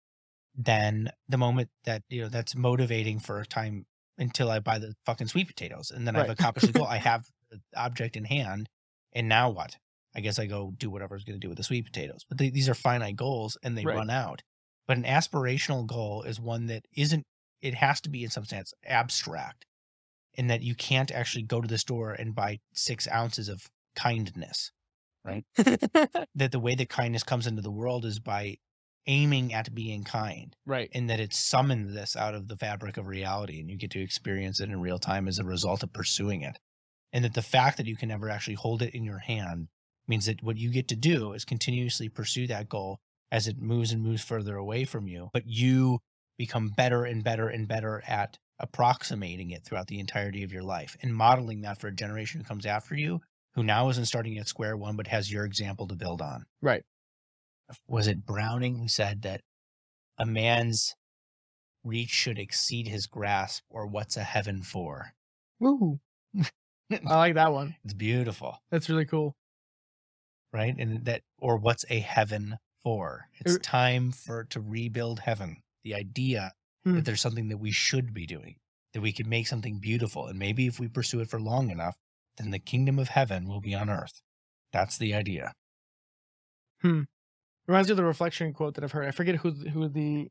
then the moment that you know that's motivating for a time until I buy the fucking sweet potatoes, and then I've accomplished the goal. I have the object in hand, and now what? I guess I go do whatever I was going to do with the sweet potatoes. But th- these are finite goals, and they Right. run out. But an aspirational goal is one that isn't. It has to be in some sense abstract, in that you can't actually go to the store and buy six ounces of kindness. Right? that the way that kindness comes into the world is by aiming at being kind right. and that it summons this out of the fabric of reality and you get to experience it in real time as a result of pursuing it and that the fact that you can never actually hold it in your hand means that what you get to do is continuously pursue that goal as it moves and moves further away from you but you become better and better and better at approximating it throughout the entirety of your life and modeling that for a generation who comes after you who now isn't starting at square one but has your example to build on Right. Was it Browning who said that a man's reach should exceed his grasp, or what's a heaven for? Woo. I like that one. It's beautiful, That's really cool. right? And that, or what's a heaven for? It's Er- time for to rebuild heaven. The idea Hmm. that there's something that we should be doing, that we can make something beautiful, and maybe if we pursue it for long enough, then the kingdom of heaven will be on earth. That's the idea. Reminds me of the reflection quote that I've heard. I forget who who the,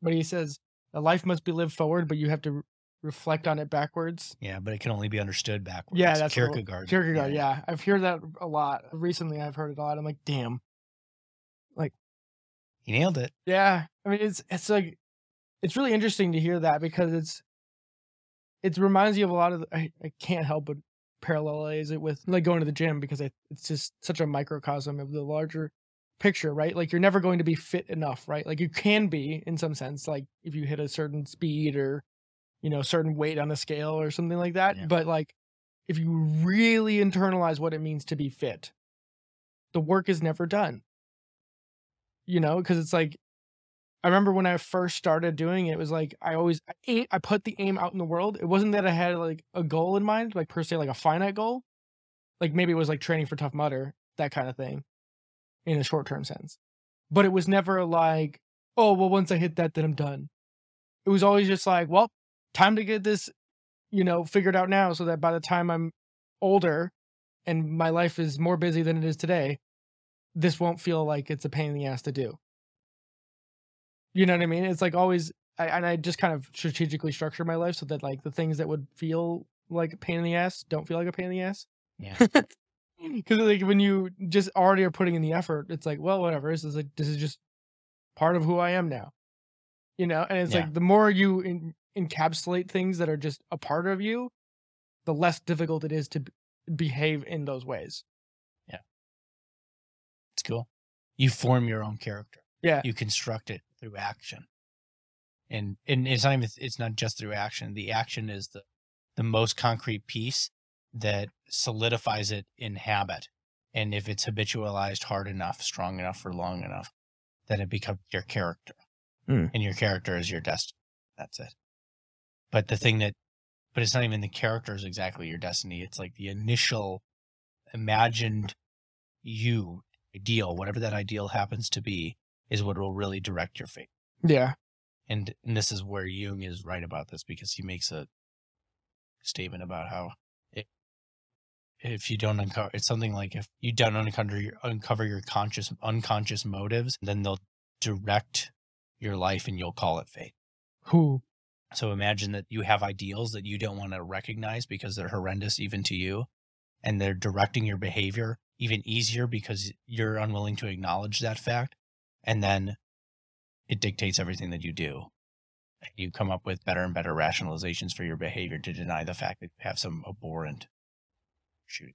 but he says, "A life must be lived forward, but you have to re- reflect on it backwards." Yeah, but it can only be understood backwards. Yeah, that's Kierkegaard. Kierkegaard. Yeah, I've heard that a lot recently. I've heard it a lot. I'm like, damn. Like he nailed it. Yeah, I mean, it's it's like, it's really interesting to hear that because it's, it reminds you of a lot of. The, I I can't help but parallelize it with like going to the gym because I, it's just such a microcosm of the larger picture, right? Like you're never going to be fit enough, right? Like you can be in some sense, like if you hit a certain speed or, you know, certain weight on a scale or something like that. Yeah. But like, if you really internalize what it means to be fit, the work is never done you know because it's like i remember when i first started doing it, it was like i always I, aim, I put the aim out in the world it wasn't that i had like a goal in mind like per se like a finite goal like maybe it was like training for tough mudder that kind of thing in a short term sense but it was never like oh well once i hit that then i'm done it was always just like well time to get this you know figured out now so that by the time i'm older and my life is more busy than it is today this won't feel like it's a pain in the ass to do. You know what I mean? It's like always I, and I just kind of strategically structure my life so that like the things that would feel like a pain in the ass don't feel like a pain in the ass. Yeah. Because like when you just already are putting in the effort, it's like, well, whatever. This is like this is just part of who I am now. You know, and it's Yeah. like the more you in, encapsulate things that are just a part of you, the less difficult it is to b- behave in those ways. Yeah, it's cool. You form your own character. Yeah. You construct it through action. And and it's not even it's not just through action. The action is the the most concrete piece that solidifies it in habit. And if it's habitualized hard enough, strong enough for long enough, then it becomes your character. Hmm. And your character is your destiny. That's it. But the thing that but it's not even the character is exactly your destiny. It's like the initial imagined you ideal, whatever that ideal happens to be, is what will really direct your fate. Yeah. And, and this is where Jung is right about this because he makes a statement about how if you don't uncover, it's something like if you don't uncover your, uncover your conscious, unconscious motives, then they'll direct your life and you'll call it fate. Who? So imagine that you have ideals that you don't want to recognize because they're horrendous even to you, and they're directing your behavior even easier because you're unwilling to acknowledge that fact. And then it dictates everything that you do. You come up with better and better rationalizations for your behavior to deny the fact that you have some abhorrent shoot.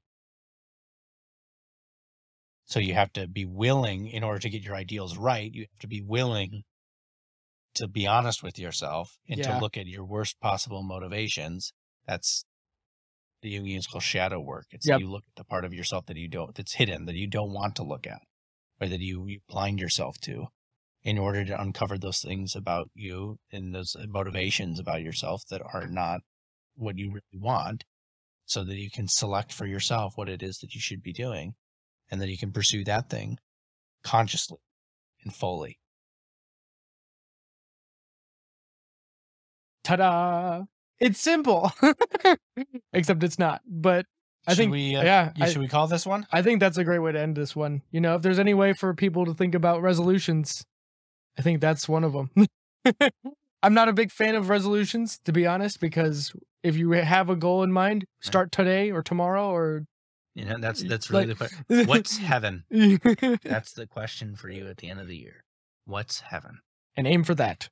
So you have to be willing, in order to get your ideals right, you have to be willing mm-hmm. to be honest with yourself and Yeah. to look at your worst possible motivations. That's the Jungians call shadow work. It's Yep. you look at the part of yourself that you don't that's hidden, that you don't want to look at, or that you, you blind yourself to in order to uncover those things about you and those uh, motivations about yourself that are not what you really want so that you can select for yourself what it is that you should be doing and then you can pursue that thing consciously and fully. Ta-da! It's simple, except it's not. But I Should think, we, uh, yeah, you- I, should we call this one? I think that's a great way to end this one. You know, if there's any way for people to think about resolutions, I think that's one of them. I'm not a big fan of resolutions, to be honest, because if you have a goal in mind, start today or tomorrow or You know, that's that's Like- really the question. What's heaven? That's the question for you at the end of the year. What's heaven? And aim for that.